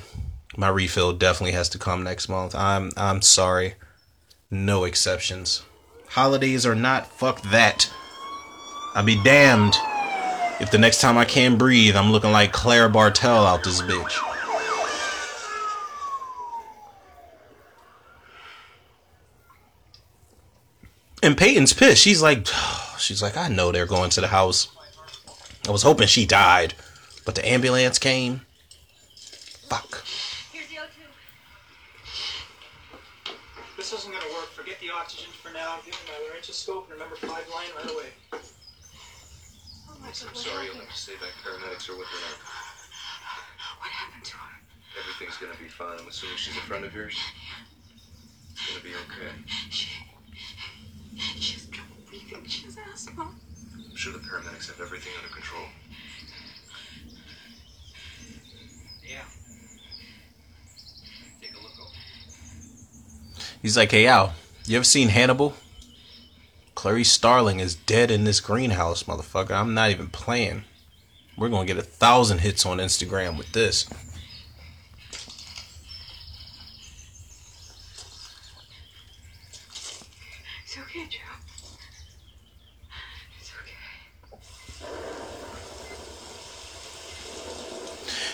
My refill definitely has to come next month. I'm I'm sorry, no exceptions. Holidays are not, fuck that. I'll be damned if the next time I can't breathe, I'm looking like Claire Bartel out this bitch. And Peyton's pissed. She's like, she's like, I know they're going to the house. I was hoping she died, but the ambulance came. Fuck. Here's the O2. This isn't gonna work. Forget the oxygen for now. Give me my laryngoscope and remember five line right away. I'm sorry you'll have to stay back. Paramedics are with her now. What happened to her? Everything's gonna be fine. I'm assuming she's a friend of yours. It's gonna be okay. She, she has trouble breathing. She has asthma. I'm sure the paramedics have everything under control. Yeah. Take a look over. He's like, hey, Al, you ever seen Hannibal? Clarice Starling is dead in this greenhouse, motherfucker. I'm not even playing. We're gonna get a thousand hits on Instagram with this. It's okay, Joe. It's okay.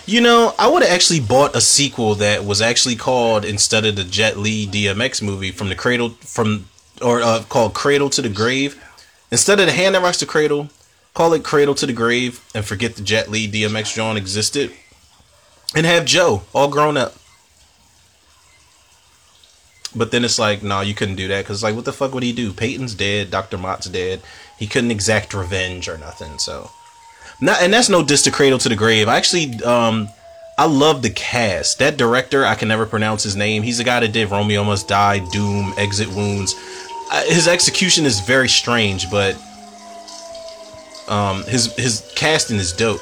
You know, I would have actually bought a sequel that was actually called instead of the Jet Li DMX movie from the Cradle from or uh, called Cradle to the Grave. Instead of the hand that rocks the cradle, call it Cradle to the Grave and forget the Jet Li DMX John existed. And have Joe all grown up. But then it's like, nah, you couldn't do that because, like, what the fuck would he do? Peyton's dead. Dr. Mott's dead. He couldn't exact revenge or nothing. So, not, and that's no diss to Cradle to the Grave. I actually, um, I love the cast. That director, I can never pronounce his name. He's the guy that did Romeo Must Die, Doom, Exit Wounds. His execution is very strange, but um, his his casting is dope.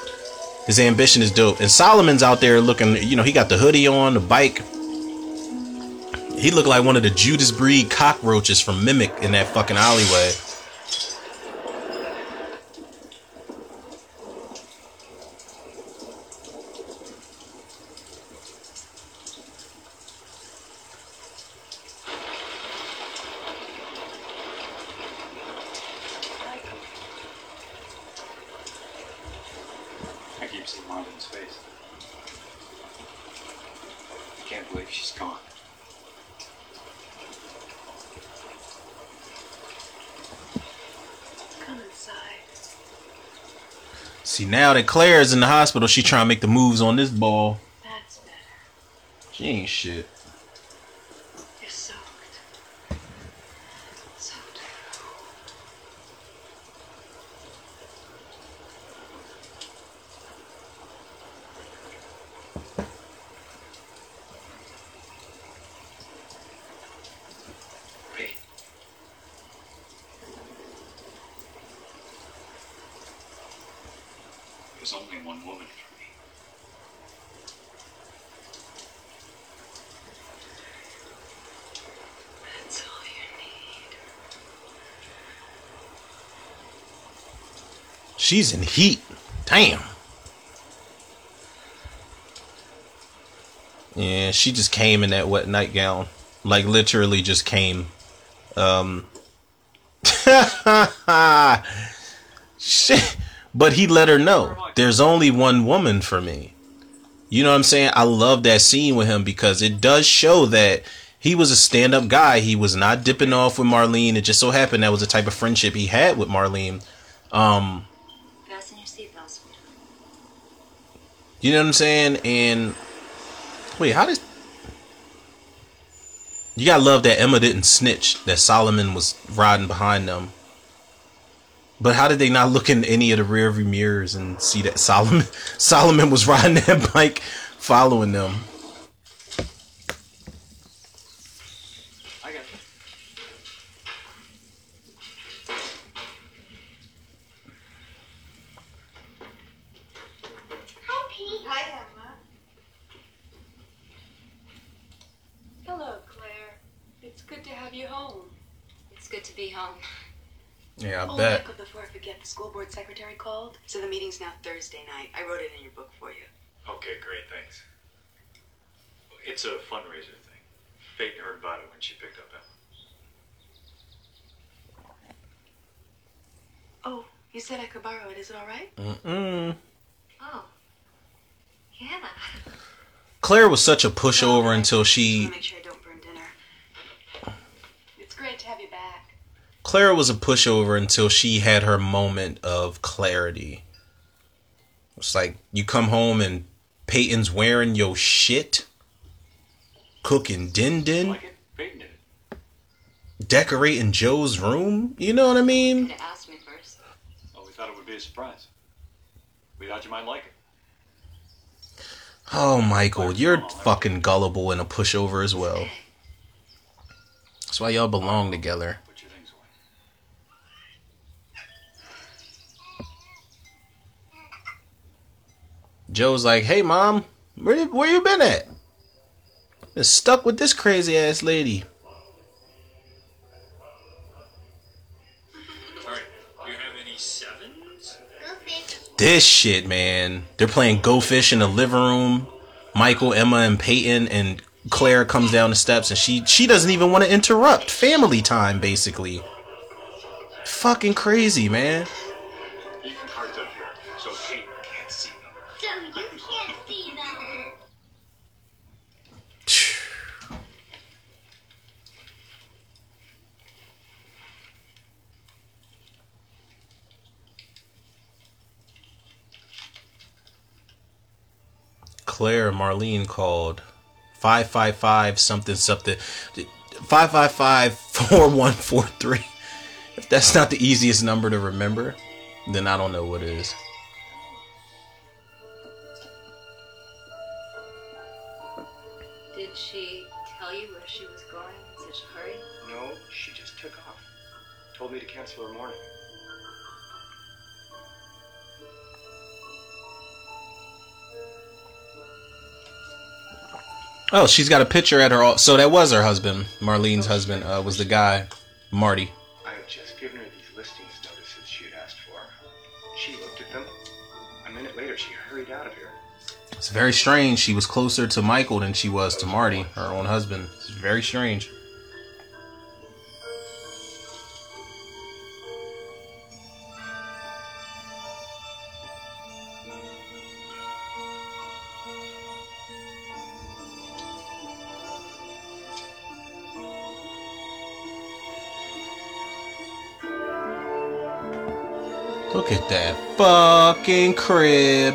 His ambition is dope, and Solomon's out there looking. You know, he got the hoodie on, the bike. He looked like one of the Judas Breed cockroaches from Mimic in that fucking alleyway. I keep seeing Marlene's face. I can't believe she's gone. Come inside. See, now that Claire is in the hospital, she trying to make the moves on this ball. That's better. She ain't shit. You're soaked. Soaked. Wait. There's only one woman for me. That's all you need. She's in heat. Damn. Yeah, she just came in that wet nightgown. Like literally just came. Um Shit. But he let her know there's only one woman for me. You know what I'm saying? I love that scene with him because it does show that he was a stand up guy. He was not dipping off with Marlene. It just so happened that was the type of friendship he had with Marlene. Um, you know what I'm saying? And wait, how did you gotta love that Emma didn't snitch that Solomon was riding behind them. But how did they not look in any of the rear view mirrors and see that Solomon Solomon was riding that bike following them? I got you. Hi, Pete. Hi, Emma. Hello, Claire. It's good to have you home. It's good to be home. Yeah, I oh, bet. Michael, before I forget, the school board secretary called. So the meeting's now Thursday night. I wrote it in your book for you. Okay, great, thanks. It's a fundraiser thing. Peyton heard about it when she picked up Emma. Oh, you said I could borrow it. Is it all right? Mm-mm. Oh. Yeah. Claire was such a pushover until she want to make sure I don't burn dinner. It's great to have you back. Clara was a pushover until she had her moment of clarity. It's like you come home and Peyton's wearing your shit, cooking din din, Like it? Peyton did it. decorating Joe's room. You know what I mean? Could have asked me first. Well, we thought it would be a surprise. We thought you might like it. Oh, Michael, you're fucking gullible and a pushover as well. That's why y'all belong together. Put your things away. Joe's like, "Hey, mom, where where you been at? Been stuck with this crazy ass lady." This shit, man. They're playing Go Fish in the living room. Michael, Emma, and Peyton and Claire comes down the steps and she she doesn't even want to interrupt family time basically. Fucking crazy, man. Claire Marlene called 555 something something 555 4143. If that's not the easiest number to remember, then I don't know what is. Oh, she's got a picture at her. al- So that was her husband. Marlene's husband uh, was the guy, Marty. I had just given her these listings notices she had asked for. She looked at them. A minute later, she hurried out of here. It's very strange. She was closer to Michael than she was to Marty, her own husband. It's very strange. At that fucking crib.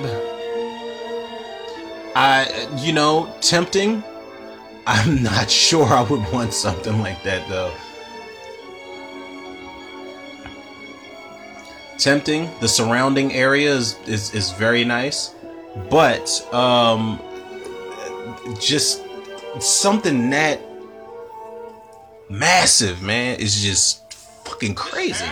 I, you know, tempting. I'm not sure I would want something like that though. Tempting. The surrounding area is is, is very nice, but um, just something that massive, man, is just fucking crazy.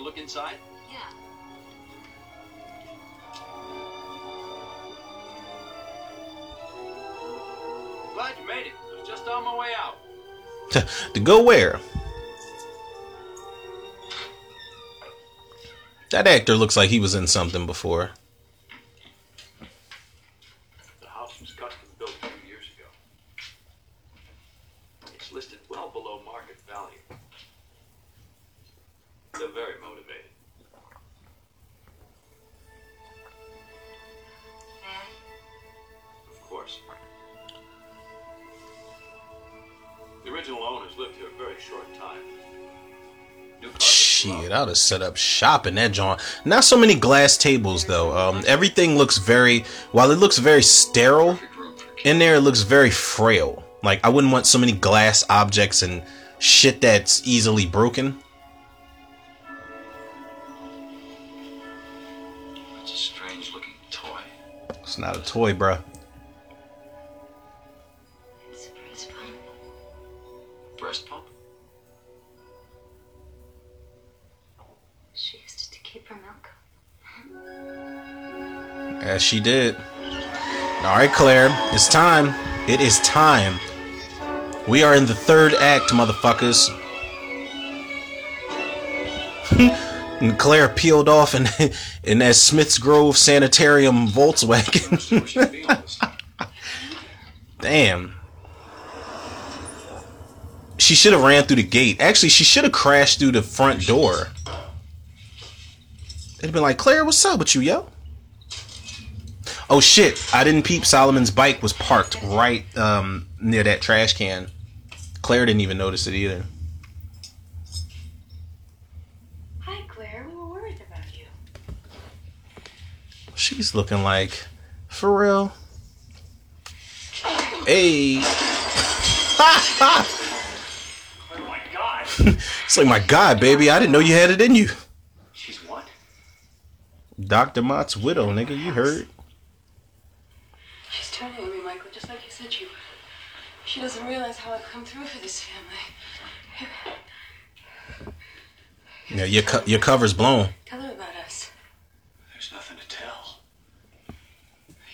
A look inside? yeah. Glad you made it. I was just on my way out. to go where? That actor looks like he was in something before. The house was custom built a few years ago. It's listed well below market value. They're very short time. Shit, I'd have set up shop in that joint. Not so many glass tables though. Um, everything looks very, while it looks very sterile, in there it looks very frail. Like I wouldn't want so many glass objects and shit that's easily broken. It's a strange looking toy. It's not a toy, bruh. As she did. All right, Claire, it's time. It is time. We are in the third act, motherfuckers. and Claire peeled off in in that Smith's Grove Sanitarium Volkswagen. Damn. She should have ran through the gate. Actually, she should have crashed through the front door. It'd been like, Claire, what's up with you, yo? Oh shit! I didn't peep. Solomon's bike was parked right um, near that trash can. Claire didn't even notice it either. Hi, Claire. We were worried about you. She's looking like, for real. Hey. Oh my god! it's like my God, baby. I didn't know you had it in you. She's what? Dr. Mott's widow, nigga. You heard? She's turning on me, Michael, just like you said she would. She doesn't realize how I've come through for this family. Yeah, your co- your cover's blown. Tell her about us. There's nothing to tell.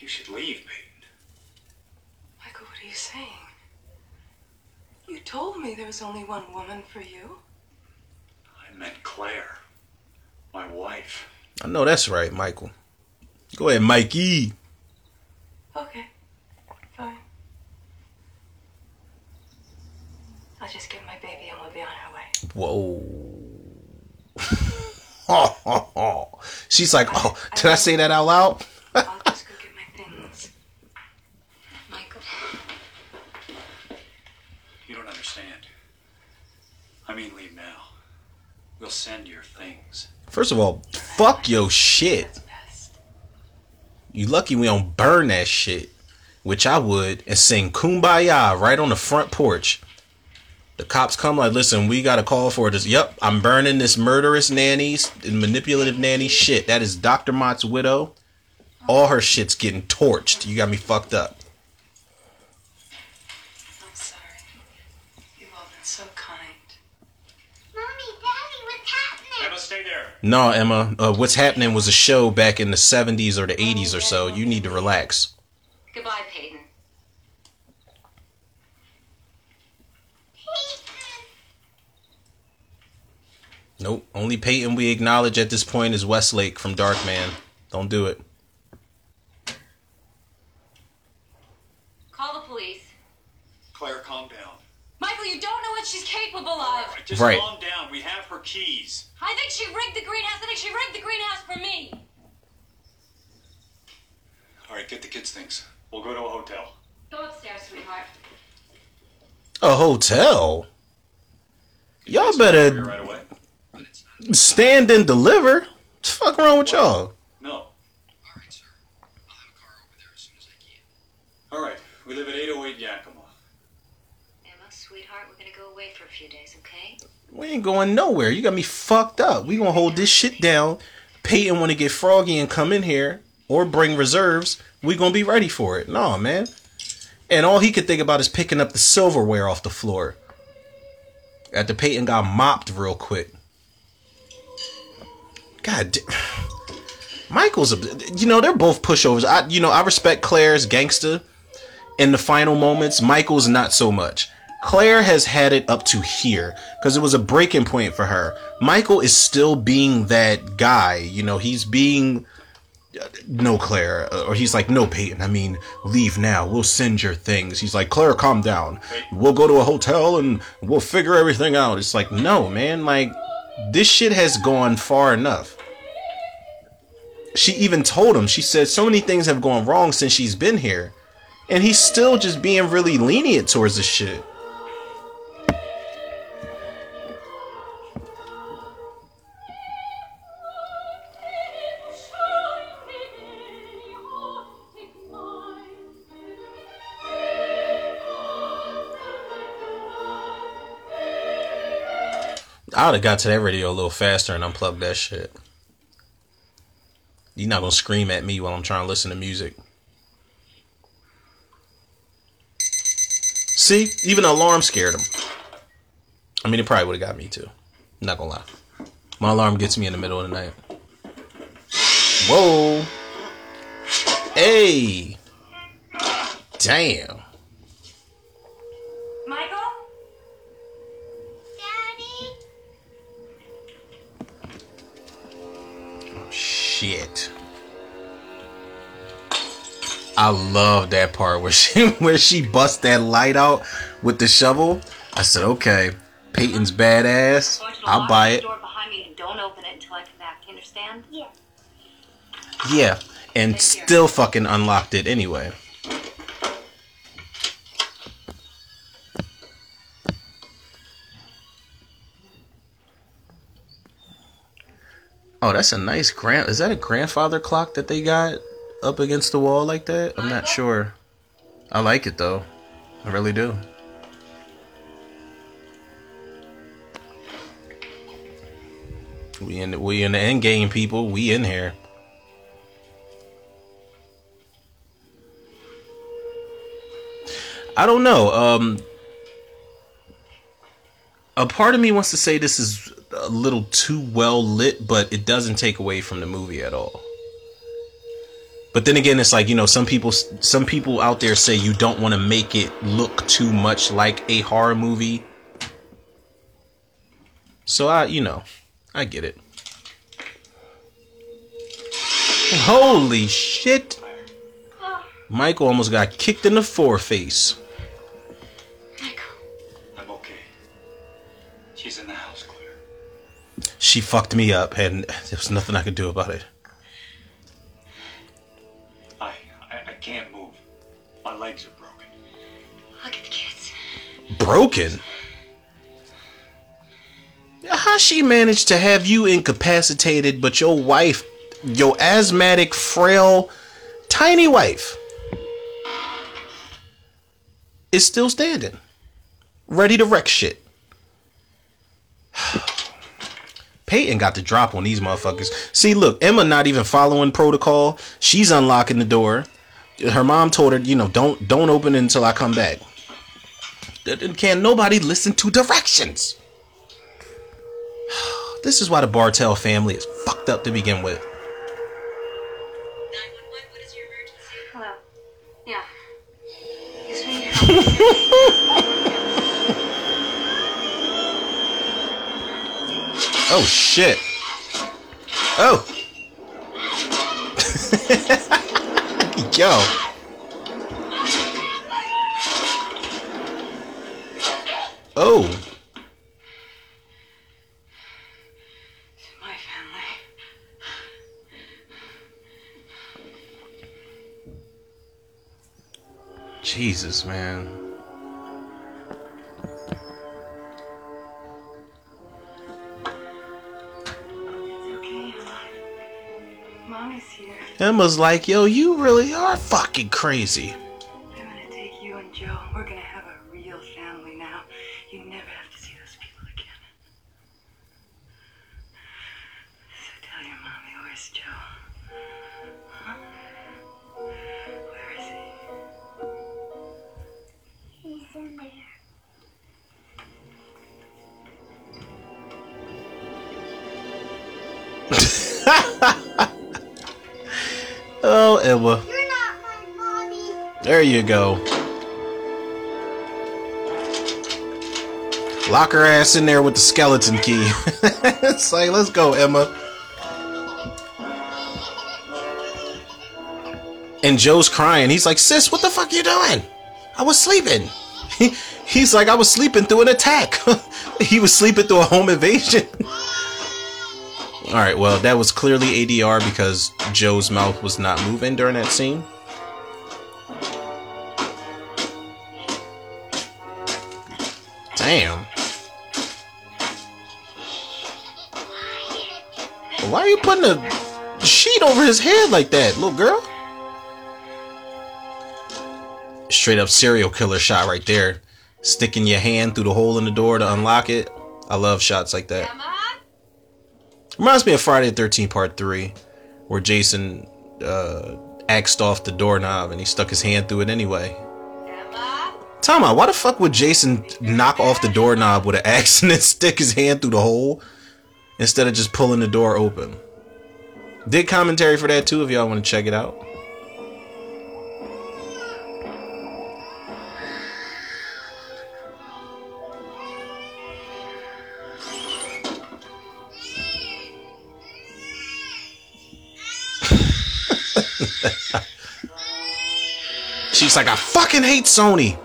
You should leave, Peyton. Michael, what are you saying? You told me there was only one woman for you. I meant Claire. My wife. I know that's right, Michael. Go ahead, Mikey. Okay, fine. I'll just get my baby and we'll be on our way. Whoa. She's like, oh, did I say that out loud? I'll just go get my things. Michael. You don't understand. I mean, leave now. We'll send your things. First of all, fuck your shit. You lucky we don't burn that shit, which I would, and sing Kumbaya right on the front porch. The cops come like, listen, we got a call for this. Yep, I'm burning this murderous nannies and manipulative nanny shit. That is Dr. Mott's widow. All her shit's getting torched. You got me fucked up. I'm sorry. You've all been so kind. Mommy, Daddy, what's happening? Emma, stay there. No, Emma. Uh, what's happening was a show back in the 70s or the 80s or so. You need to relax. Goodbye, Peyton. Nope. Only Peyton we acknowledge at this point is Westlake from Darkman. Don't do it. Call the police. Claire, calm down. Michael, you don't know what she's capable of. All right, just Right. calm down. We have her keys. I think she rigged the greenhouse. I think she rigged the greenhouse for me. All right, get the kids' things. We'll go to a hotel. Go upstairs, sweetheart. A hotel? Y'all better right away. Stand and deliver. What the fuck wrong with y'all? No. All right, sir. I'll have a car over there as soon as I can. All right. we live at 808 Yakima. Emma, sweetheart, we're gonna go away for a few days, okay? We ain't going nowhere. You got me fucked up. We gonna hold this shit down. Peyton want to get froggy and come in here or bring reserves. We gonna be ready for it. No, man. And all he could think about is picking up the silverware off the floor. After Peyton got mopped real quick. God, Michael's a, you know, they're both pushovers. I, you know, I respect Claire's gangster in the final moments. Michael's not so much. Claire has had it up to here because it was a breaking point for her. Michael is still being that guy. You know, he's being uh, no Claire, uh, or he's like, no Peyton. I mean, leave now. We'll send your things. He's like, Claire, calm down. We'll go to a hotel and we'll figure everything out. It's like, no, man. Like, this shit has gone far enough. She even told him. She said so many things have gone wrong since she's been here, and he's still just being really lenient towards this shit. I would have got to that radio a little faster and unplugged that shit. You're not gonna scream at me while I'm trying to listen to music. See, even alarm scared him. I mean, it probably would have got me too. not gonna lie. My alarm gets me in the middle of the night. Whoa. Hey. Damn. Shit. I love that part where she where she busts that light out with the shovel. I said, okay, Peyton's badass. I'll buy it. Door behind me and don't open it until I come back. You understand? Yeah. Yeah, and still fucking unlocked it anyway. Oh, that's a nice grand. Is that a grandfather clock that they got up against the wall like that? I'm not sure. I like it though. I really do. We in the, we in the end game, people. We in here. I don't know. Um, a part of me wants to say this is a little too well lit, but it doesn't take away from the movie at all. But then again, it's like you know, some people, some people out there say you don't want to make it look too much like a horror movie. So I, you know, I get it. Holy shit! Michael almost got kicked in the foreface. She fucked me up, and there was nothing I could do about it. I, I, I can't move. My legs are broken. Look at the kids. Broken? How she managed to have you incapacitated, but your wife, your asthmatic, frail, tiny wife, is still standing, ready to wreck shit? Peyton got the drop on these motherfuckers. See, look, Emma not even following protocol. She's unlocking the door. Her mom told her, you know, don't don't open it until I come back. Can nobody listen to directions? This is why the Bartel family is fucked up to begin with. Hello. Yeah. Oh shit. Oh. Yo. Oh. My family. Jesus, man. Emma's like, yo, you really are fucking crazy. You go. Lock her ass in there with the skeleton key. it's like, let's go, Emma. And Joe's crying. He's like, sis, what the fuck you doing? I was sleeping. He's like, I was sleeping through an attack. he was sleeping through a home invasion. All right, well, that was clearly ADR because Joe's mouth was not moving during that scene. Damn. Why are you putting a sheet over his head like that, little girl? Straight up serial killer shot right there. Sticking your hand through the hole in the door to unlock it. I love shots like that. Reminds me of Friday the 13th Part 3, where Jason uh, axed off the doorknob and he stuck his hand through it anyway. Out, why the fuck would Jason knock off the doorknob with an axe and then stick his hand through the hole instead of just pulling the door open? Did commentary for that too if y'all want to check it out. She's like, I fucking hate Sony.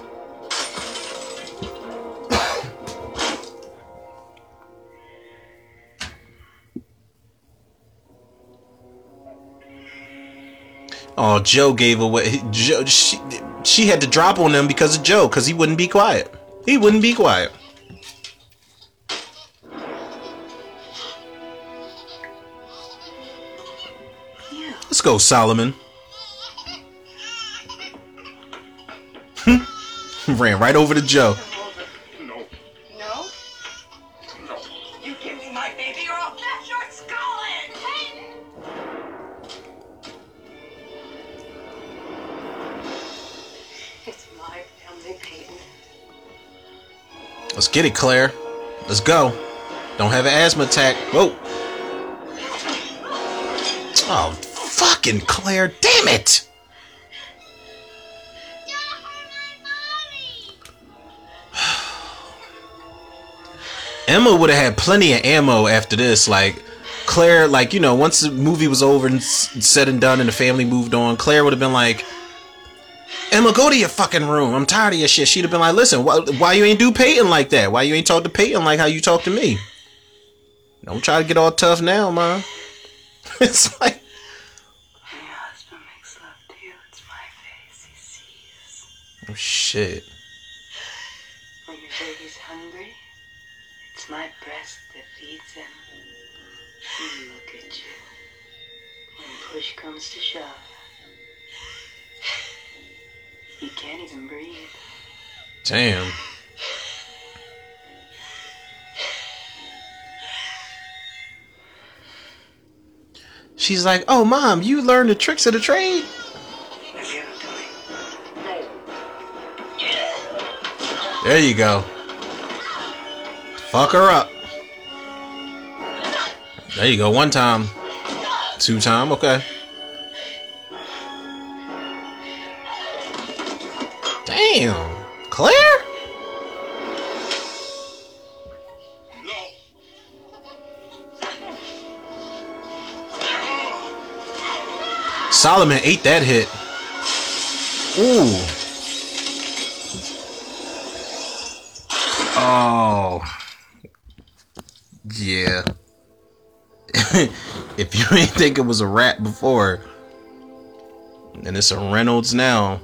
Oh, Joe gave away. Joe, she, she had to drop on him because of Joe, because he wouldn't be quiet. He wouldn't be quiet. Let's go, Solomon. Ran right over to Joe. Let's get it, Claire. Let's go. Don't have an asthma attack. Whoa. Oh, fucking Claire. Damn it. Emma would have had plenty of ammo after this. Like, Claire, like, you know, once the movie was over and said and done and the family moved on, Claire would have been like, Emma, go to your fucking room. I'm tired of your shit. She'd have been like, listen, why, why you ain't do Peyton like that? Why you ain't talk to Peyton like how you talk to me? Don't try to get all tough now, man. it's like, My husband makes love to you. It's my face he sees. oh shit. When your baby's hungry, it's my breast that feeds him. And look at you. When push comes to shove, he can't even breathe. Damn. She's like, "Oh, mom, you learned the tricks of the trade." There you go. Fuck her up. There you go. One time. Two time. Okay. Damn. Claire? Solomon ate that hit. Ooh. Oh. Yeah. if you ain't think it was a rat before, and it's a Reynolds now.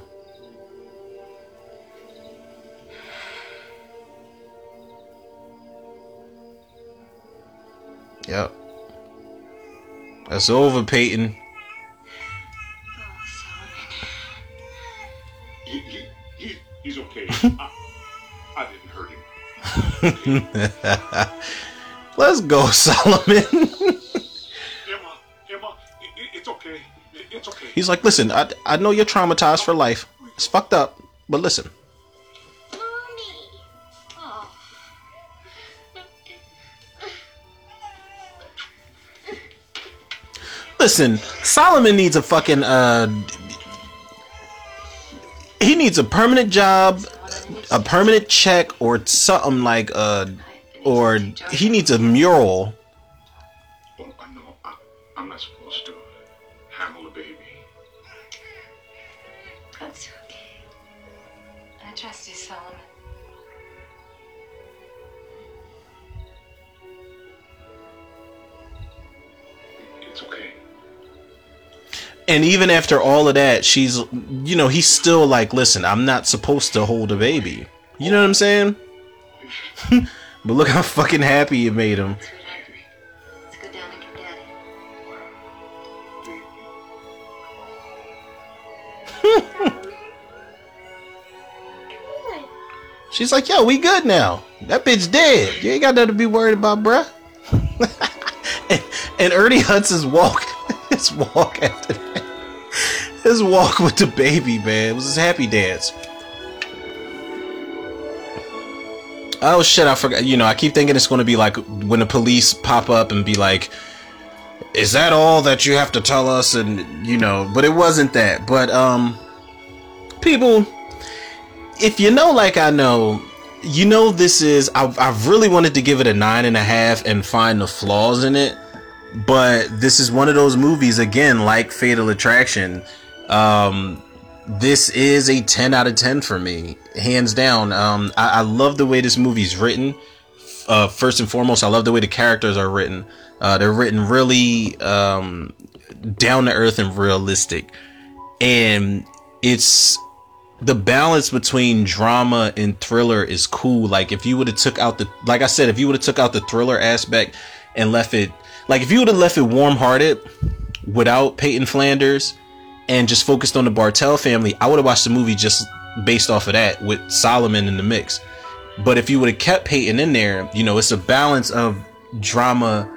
Yep. That's over, Peyton. Oh, he, he, he, he's okay. I, I didn't hurt him. Let's go, Solomon. Emma, Emma, it, it's okay. It, it's okay. He's like, listen, I, I know you're traumatized for life. It's fucked up, but listen. Listen, Solomon needs a fucking uh he needs a permanent job, a permanent check or something like uh or he needs a mural. And even after all of that, she's you know, he's still like, listen, I'm not supposed to hold a baby. You know what I'm saying? but look how fucking happy it made him. Let's go down and get Daddy. She's like, yo, we good now. That bitch dead. You ain't got nothing to be worried about, bruh. and, Ernie Hudson's walk, his walk after that, his walk with the baby, man, it was his happy dance. Oh shit, I forgot. You know, I keep thinking it's going to be like when the police pop up and be like, "Is that all that you have to tell us?" And you know, but it wasn't that. But um, people, if you know, like I know, you know, this is. I I really wanted to give it a nine and a half and find the flaws in it, but this is one of those movies again, like Fatal Attraction. Um, this is a 10 out of 10 for me hands down um i, I love the way this movie's written uh first and foremost i love the way the characters are written uh they're written really um down to earth and realistic and it's the balance between drama and thriller is cool like if you would have took out the like i said if you would have took out the thriller aspect and left it like if you would have left it warm-hearted without peyton flanders and just focused on the Bartel family, I would have watched the movie just based off of that with Solomon in the mix. But if you would have kept Peyton in there, you know, it's a balance of drama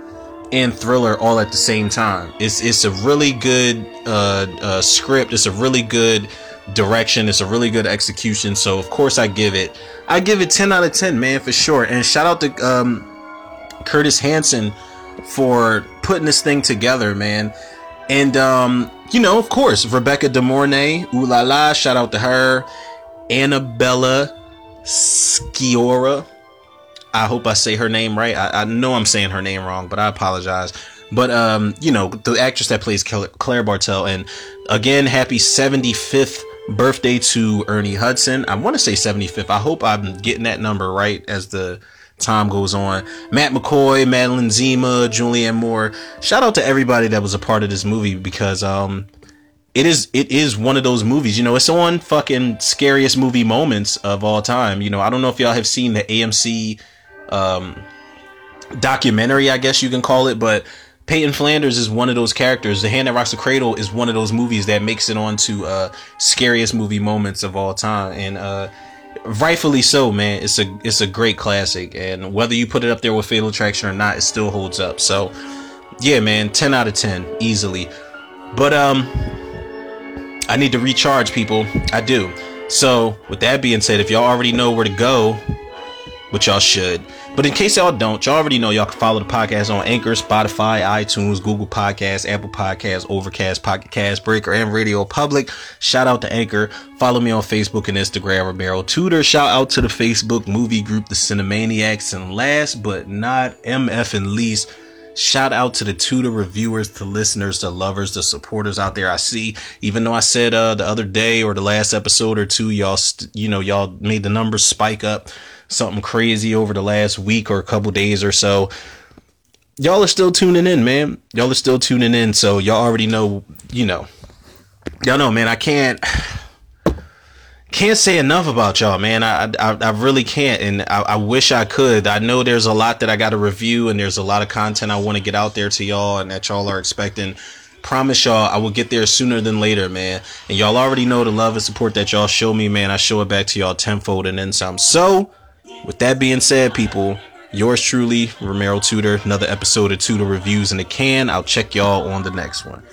and thriller all at the same time. It's it's a really good uh, uh, script. It's a really good direction. It's a really good execution. So of course I give it I give it 10 out of 10, man, for sure. And shout out to um, Curtis Hanson for putting this thing together, man. And um, you know, of course, Rebecca De Mornay, ooh la la, shout out to her. Annabella Sciorra. I hope I say her name right. I, I know I'm saying her name wrong, but I apologize. But um, you know, the actress that plays Claire Bartel, and again, happy 75th birthday to Ernie Hudson. I want to say 75th. I hope I'm getting that number right as the time goes on. Matt McCoy, Madeline Zima, Julianne Moore. Shout out to everybody that was a part of this movie because um it is it is one of those movies, you know, it's on fucking scariest movie moments of all time. You know, I don't know if y'all have seen the AMC um documentary, I guess you can call it, but Peyton Flanders is one of those characters. The Hand That Rocks the Cradle is one of those movies that makes it onto uh scariest movie moments of all time. And uh rightfully so, man. It's a it's a great classic, and whether you put it up there with Fatal Attraction or not, it still holds up. So, yeah, man, 10 out of 10 easily. But um I need to recharge people. I do. So, with that being said, if y'all already know where to go, which y'all should. But in case y'all don't, y'all already know y'all can follow the podcast on Anchor, Spotify, iTunes, Google Podcasts, Apple Podcasts, Overcast, Pocket Cast, Breaker, and Radio Public. Shout out to Anchor. Follow me on Facebook and Instagram, Romero Tudor. Shout out to the Facebook movie group, The Cinemaniacs. And last but not MF and least, Shout out to the Tudor reviewers, the listeners, the lovers, the supporters out there. I see, even though I said uh, the other day or the last episode or two, y'all, st- you know, y'all made the numbers spike up something crazy over the last week or a couple days or so. Y'all are still tuning in, man. Y'all are still tuning in. So y'all already know, you know, y'all know, man. I can't can't say enough about y'all, man. I I, I really can't, and I, I wish I could. I know there's a lot that I got to review, and there's a lot of content I want to get out there to y'all, and that y'all are expecting. Promise y'all, I will get there sooner than later, man. And y'all already know the love and support that y'all show me, man. I show it back to y'all tenfold and then some. So, with that being said, people, yours truly, Romero Tudor. Another episode of Tudor Reviews in the can. I'll check y'all on the next one.